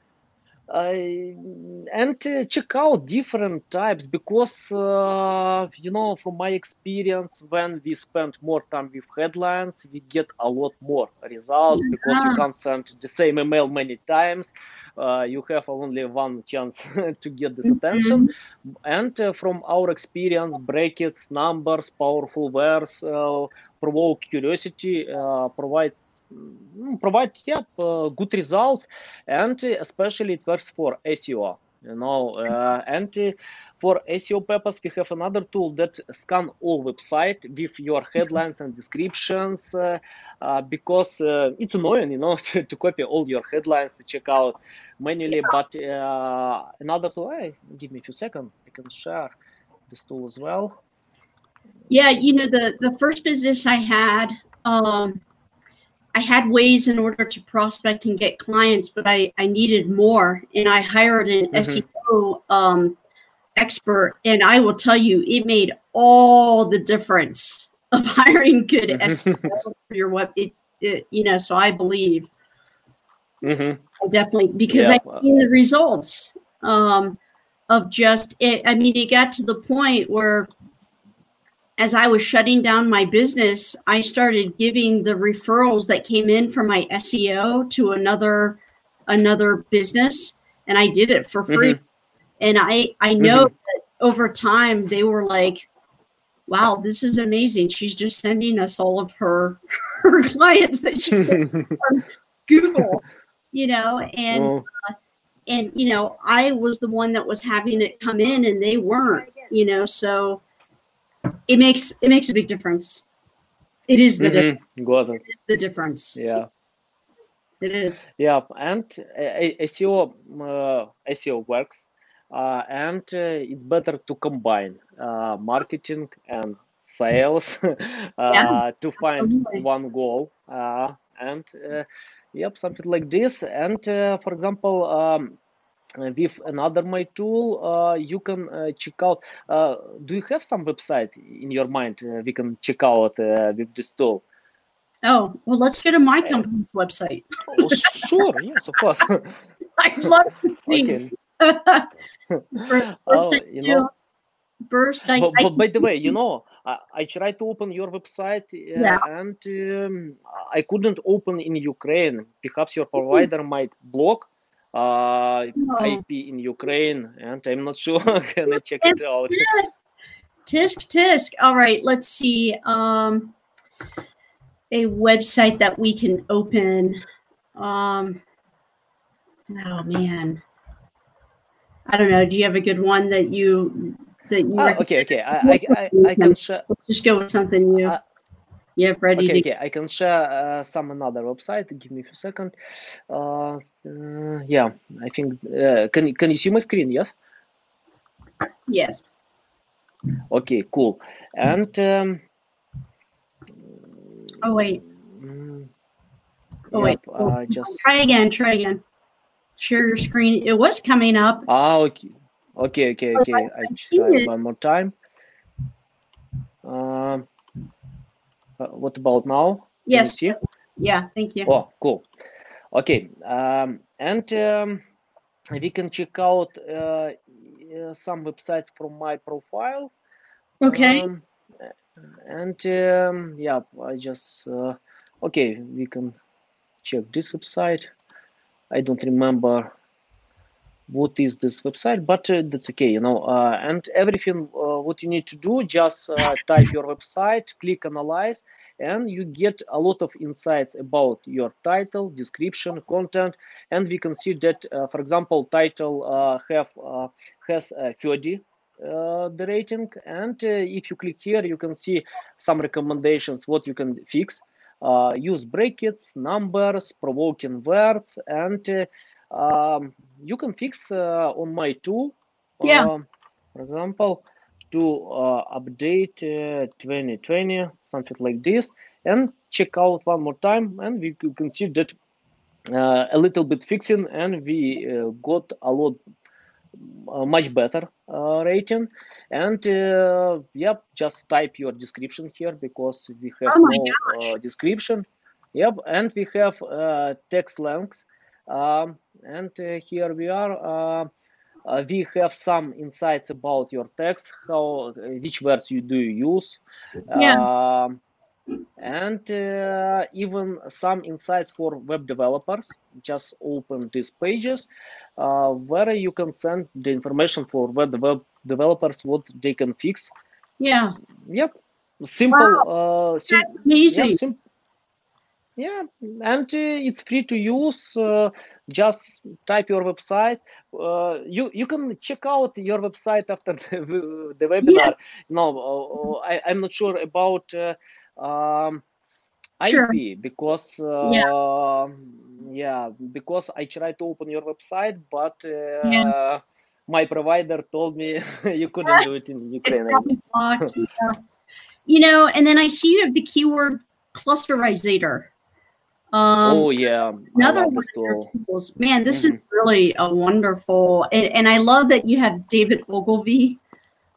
Speaker 2: and check out different types because uh, you know from my experience when we spend more time with headlines we get a lot more results because you can't send the same email many times. Uh, you have only one chance [LAUGHS] to get this attention. Mm-hmm. and uh, from our experience brackets numbers powerful words uh, provoke curiosity uh, provides provide yeah, good results and especially it works for SEO you know uh, and for seo purpose we have another tool that scan all website with your headlines and descriptions uh, uh because uh, it's annoying you know [LAUGHS] to, to, copy all your headlines to check out manually but uh, another tool hey, give me a few seconds i can share this tool as well
Speaker 3: yeah you know the the first business i had um I had ways in order to prospect and get clients, but I, I needed more. And I hired an mm-hmm. SEO um, expert. And I will tell you, it made all the difference [LAUGHS] of hiring good mm-hmm. SEO for your web. It, it, you know, so I believe. Mm-hmm. I definitely, because yeah. I've seen the results um, of just, it, I mean, it got to the point where as I was shutting down my business, I started giving the referrals that came in from my SEO to another another business, and I did it for free. Mm-hmm. And I I know mm-hmm. that over time they were like, "Wow, this is amazing! She's just sending us all of her [LAUGHS] her clients that she [LAUGHS] from Google, you know." And oh. uh, and you know, I was the one that was having it come in, and they weren't, you know, so it makes it makes a big difference. It is the mm-hmm. difference. It is the difference.
Speaker 2: Yeah.
Speaker 3: It is.
Speaker 2: Yeah, and uh, SEO uh, SEO works, uh, and uh, it's better to combine uh, marketing and sales [LAUGHS] uh, yeah. to find Absolutely. one goal. and yep, something like this. And for example, um, with another my tool uh, you can uh, check out uh, do you have some website in your mind we can check out with this tool
Speaker 3: Oh, well, let's go to my company's website.
Speaker 2: oh, sure, yes, of course. [LAUGHS]
Speaker 3: I'd love to [LAUGHS] see.
Speaker 2: Okay. [LAUGHS] oh, you know,
Speaker 3: burst. I,
Speaker 2: but,
Speaker 3: I,
Speaker 2: but by the way, you know, I, I tried to open your website uh,
Speaker 3: Yeah.
Speaker 2: and um, I couldn't open in Ukraine. Perhaps your provider might block uh,
Speaker 3: Oh.
Speaker 2: IP in Ukraine, and I'm not [LAUGHS] sure. Can I check it out?
Speaker 3: Yes. Tisk tisk. All right, let's see. Um, a website that we can open. Um, oh man, I don't know. Do you have a good one that you that you?
Speaker 2: Ah, okay, okay. I, I, I, I can share.
Speaker 3: Let's just go with something you
Speaker 2: Uh,
Speaker 3: have ready
Speaker 2: Okay, okay. I can share uh, some another website. Give me a few seconds. Uh, uh, yeah, I think. Uh, can can you see my screen? Yes.
Speaker 3: Yes.
Speaker 2: Okay, cool. And um,
Speaker 3: Oh wait.
Speaker 2: mm,
Speaker 3: Oh wait.
Speaker 2: yep, uh, just
Speaker 3: Try again. Try again. Share your screen. It was coming up.
Speaker 2: ah okay, okay, okay,
Speaker 3: Oh,
Speaker 2: okay.
Speaker 3: I-
Speaker 2: I
Speaker 3: I
Speaker 2: try
Speaker 3: it.
Speaker 2: one more time. Uh, what about now?
Speaker 3: Yes. Yeah. Thank you.
Speaker 2: Oh, cool. Okay. Um, and um, we can check out uh, uh, some websites from my profile.
Speaker 3: Okay.
Speaker 2: Um, and um, yeah, I just uh, okay. We can check this website. I don't remember what is this website, but uh, that's okay, you know. Uh, and everything, uh, what you need to do, just uh, type your website, click analyze, and you get a lot of insights about your title, description, content, and we can see that, uh, for example, title uh, have has uh, 30 uh, the rating, and uh, if you click here, you can see some recommendations what you can fix. Uh, use brackets, numbers, provoking words, and uh, um, you can fix uh, on my tool.
Speaker 3: Yeah.
Speaker 2: um, for example, to uh, update uh, 2020, something like this, and check out one more time, and we can see that uh, a little bit fixing, and we uh, got a lot uh, much better uh, rating. And uh, yep, just type your description here because we have
Speaker 3: Oh
Speaker 2: no uh, description. Yep, and we have uh, text length. Um, and uh, here we are. Uh, uh, we have some insights about your text, how which words you do you use, um, and uh, even some insights for web developers. Just open these pages uh, where you can send the information for web web developers what they can fix.
Speaker 3: Yeah.
Speaker 2: Yep, simple. Uh, sim-
Speaker 3: That's amazing.
Speaker 2: yeah, sim- yeah, and uh, it's free to use. Uh, just type your website. Uh, you you can check out your website after [LAUGHS] the, the webinar. No, uh, I, I'm not sure about uh, um,
Speaker 3: Sure.
Speaker 2: IP because uh, yeah. because I tried to open your website, but uh, my provider told me [LAUGHS] you couldn't do it in [LAUGHS] Ukraine.
Speaker 3: blocked. yeah. You know, and then I see you have the keyword clusterizer. Um,
Speaker 2: oh yeah,
Speaker 3: another one of your tools. Man, this is
Speaker 2: Mhm.
Speaker 3: really a wonderful, and, and I love that you have David Ogilvy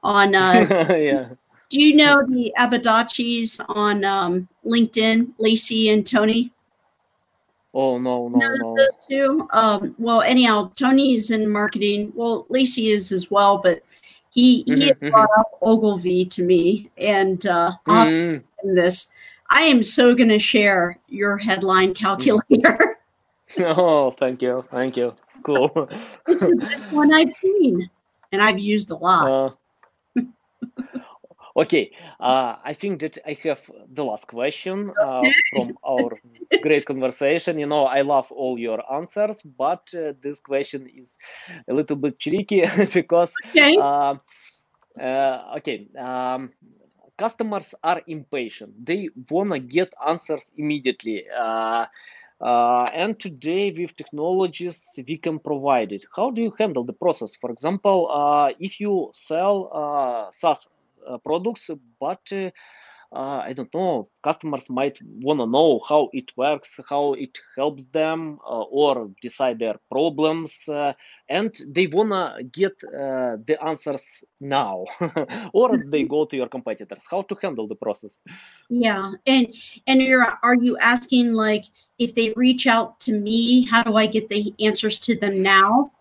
Speaker 3: on. Uh, [LAUGHS]
Speaker 2: yeah.
Speaker 3: do you know the Abadachis on um, LinkedIn, Lacey and Tony?
Speaker 2: Oh no no no.
Speaker 3: those two? Um, well, anyhow, Tony is in marketing. Well, Lacey is as well, but he he had
Speaker 2: Mhm, mhm.
Speaker 3: brought up Ogilvy to me, and uh,
Speaker 2: Mm.
Speaker 3: in this. I am so going to share your headline calculator. [LAUGHS]
Speaker 2: Oh, thank you, thank you. Cool. [LAUGHS]
Speaker 3: it's the best one I've seen, and I've used a lot.
Speaker 2: Uh, [LAUGHS] okay, uh, I think that I have the last question uh, from our great conversation. You know, I love all your answers, but uh, this question is a little bit tricky because
Speaker 3: okay.
Speaker 2: uh, uh, okay um, customers are impatient. They wanna get answers immediately. Uh, uh, and today with technologies we can provide it. How do you handle the process? For example uh, if you sell uh, SaaS uh, products but uh, I don't know, customers might want to know how it works, how it helps them, uh, or decide their problems, uh, and they want to get uh, the answers now, [LAUGHS] or they go to your competitors. How to handle the process?
Speaker 3: Yeah, and and you're are you asking like if they reach out to me, how do I get the answers to them now?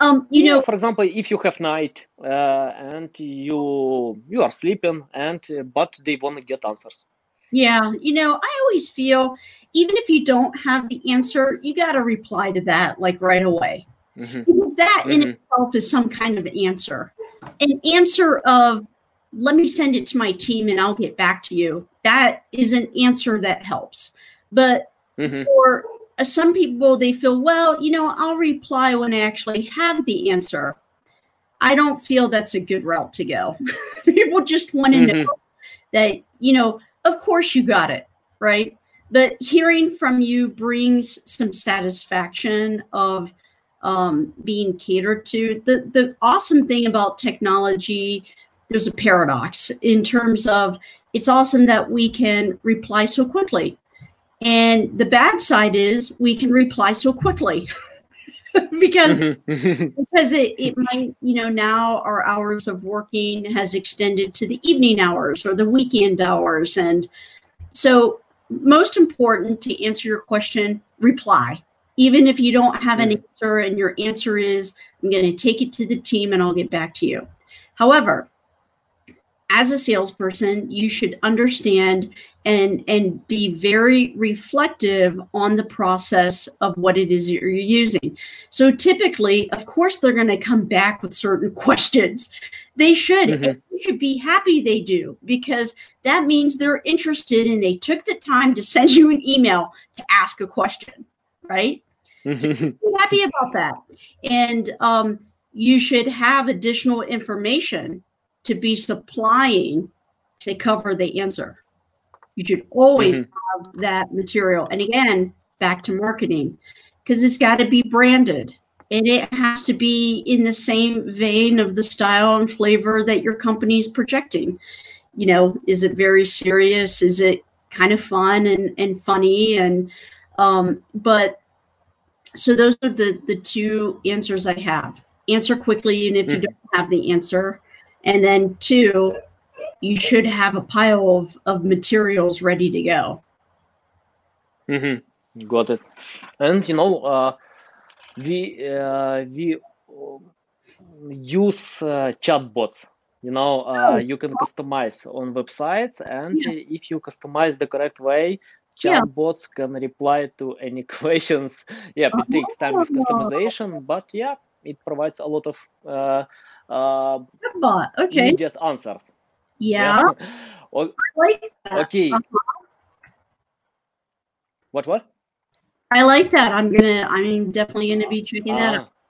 Speaker 3: Um, you yeah, know,
Speaker 2: for example, if you have night uh, and you you are sleeping, and uh, but they want to get answers.
Speaker 3: Yeah, you know, I always feel even if you don't have the answer, you got to reply to that like right away. Mm-hmm. Because that mm-hmm. in itself is some kind of answer. An answer of let me send it to my team and I'll get back to you. That is an answer that helps. But mm-hmm. for some people they feel well you know i'll reply when i actually have the answer. I don't feel that's a good route to go. [LAUGHS] People just want to mm-hmm. know that you know of course you got it right? But hearing from you brings some satisfaction of um, being catered to. The the awesome thing about technology there's a paradox in terms of it's awesome that we can reply so quickly and the bad side is we can reply so quickly [LAUGHS] because mm-hmm. because it, it might, you know, now our hours of working has extended to the evening hours or the weekend hours. And so most important to answer your question, reply. Even if you don't have an mm. answer and your answer is, I'm going to take it to the team and I'll get back to you. However, as a salesperson you should understand and and be very reflective on the process of what it is you're using. So typically of course they're going to come back with certain [LAUGHS] questions. They should. Mm-hmm. you should be happy they do because that means they're interested and they took the time to send you an email to ask a question right? So mm-hmm. be happy about that. And um, you should have additional information to be supplying to cover the answer. You should always mm-hmm. have that material. And again, back to marketing, because it's got to be branded and it has to be in the same vein of the style and flavor that your company is projecting. You know, is it very serious? Is it kind of fun and, and funny? And, um, but so those are the, the two answers I have. Answer quickly, and if mm-hmm. you don't have the answer, and then two, you should have a pile of, of materials ready to go.
Speaker 2: Mm-hmm. Got it. And you know, uh, we uh, we use uh, chatbots. You know, uh, oh. you can customize on websites, and yeah. if you customize the correct way, chatbots yeah. can reply to any [LAUGHS] questions. Yeah, it takes time with oh. customization, but yeah, it provides a lot of uh, uh.
Speaker 3: Okay.
Speaker 2: Immediate answers.
Speaker 3: Yeah. yeah. [LAUGHS]
Speaker 2: I like that. Okay. Uh-huh. What? What?
Speaker 3: I like that. I'm gonna. I'm definitely gonna be checking that out.
Speaker 2: Ah.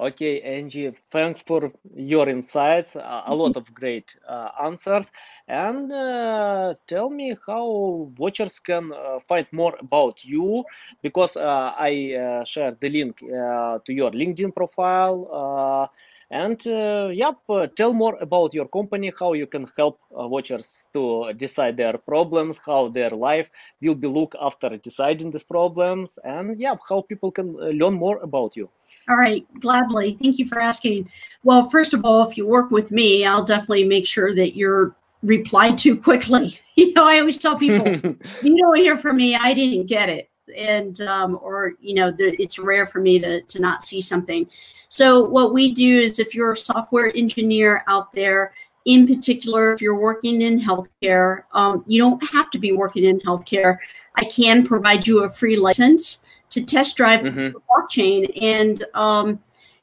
Speaker 2: Okay, Angie, thanks for your insights. Uh, a lot of great uh, answers. And uh, tell me how watchers can uh, find more about you because uh, I uh, shared the link to your LinkedIn profile and uh, yep, uh, tell more about your company, how you can help uh, watchers to decide their problems, how their life will be look after deciding these problems, and yeah, how people can uh, learn more about you.
Speaker 3: All right, gladly. Thank you for asking. Well, first of all, if you work with me, I'll definitely make sure that you're replied to [LAUGHS] quickly. You know, I always tell people, [LAUGHS] you don't hear from me, I didn't get it and um, or you know the, it's rare for me to, to not see something. So what we do is if you're a software engineer out there in particular if you're working in healthcare um, you don't have to be working in healthcare. I can provide you a free license to test drive mm-hmm. the blockchain and um,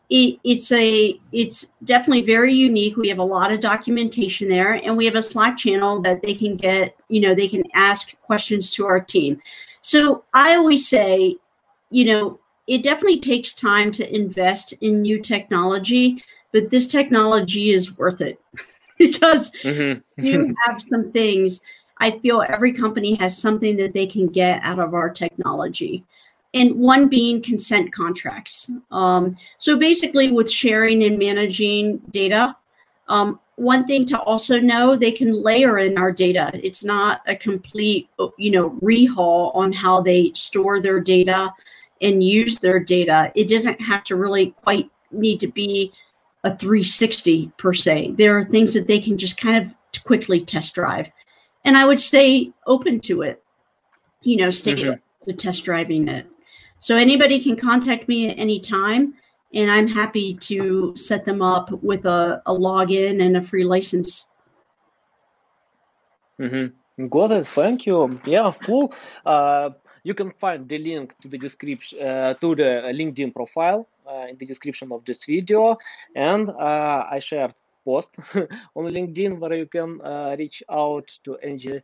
Speaker 3: it, it's a it's definitely very unique. We have a lot of documentation there and we have a slack channel that they can get you know they can ask questions to our team so I always say, you know, it definitely takes time to invest in new technology, but this technology is worth it [LAUGHS] because mm-hmm. you [LAUGHS] have some things. I feel every company has something that they can get out of our technology. And one being consent contracts. Um, so basically, with sharing and managing data, Um, one thing to also know, they can layer in our data. It's not a complete, you know, rehaul on how they store their data and use their data. It doesn't have to really quite need to be a 360 per se. There are things that they can just kind of quickly test drive. And I would stay open to it, you know, stay mm-hmm. to test driving it. So anybody can contact me at any time and I'm happy to set them up with a, a login and a free license.
Speaker 2: Mm-hmm. Got it. Thank you. Yeah, cool. Uh, you can find the link to the description uh, to the LinkedIn profile uh, in the description of this video, and uh, I shared post [LAUGHS] on LinkedIn where you can uh, reach out to Angie.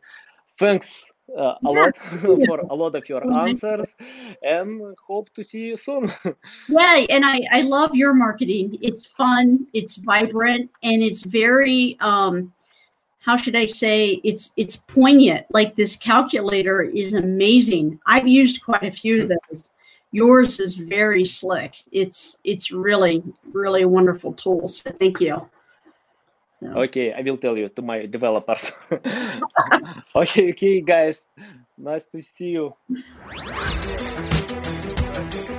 Speaker 2: Thanks uh, a lot [LAUGHS] for a lot of your answers and hope to see you soon. [LAUGHS]
Speaker 3: Yeah and i i love your marketing. It's fun it's vibrant and it's very um how should i say it's it's poignant. Like this calculator is amazing. I've used quite a few of those. Yours is very slick. It's it's really really wonderful tool so thank you
Speaker 2: so. Okay, I will tell you to my developers. [LAUGHS] okay, okay, guys. Nice to see you.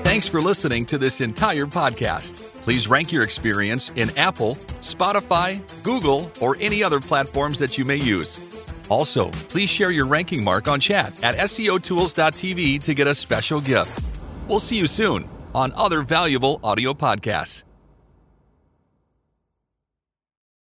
Speaker 1: Thanks for listening to this entire podcast. Please rank your experience in Apple, Spotify, Google, or any other platforms that you may use. Also, please share your ranking mark on chat at SEOtools.tv to get a special gift. We'll see you soon on other valuable audio podcasts.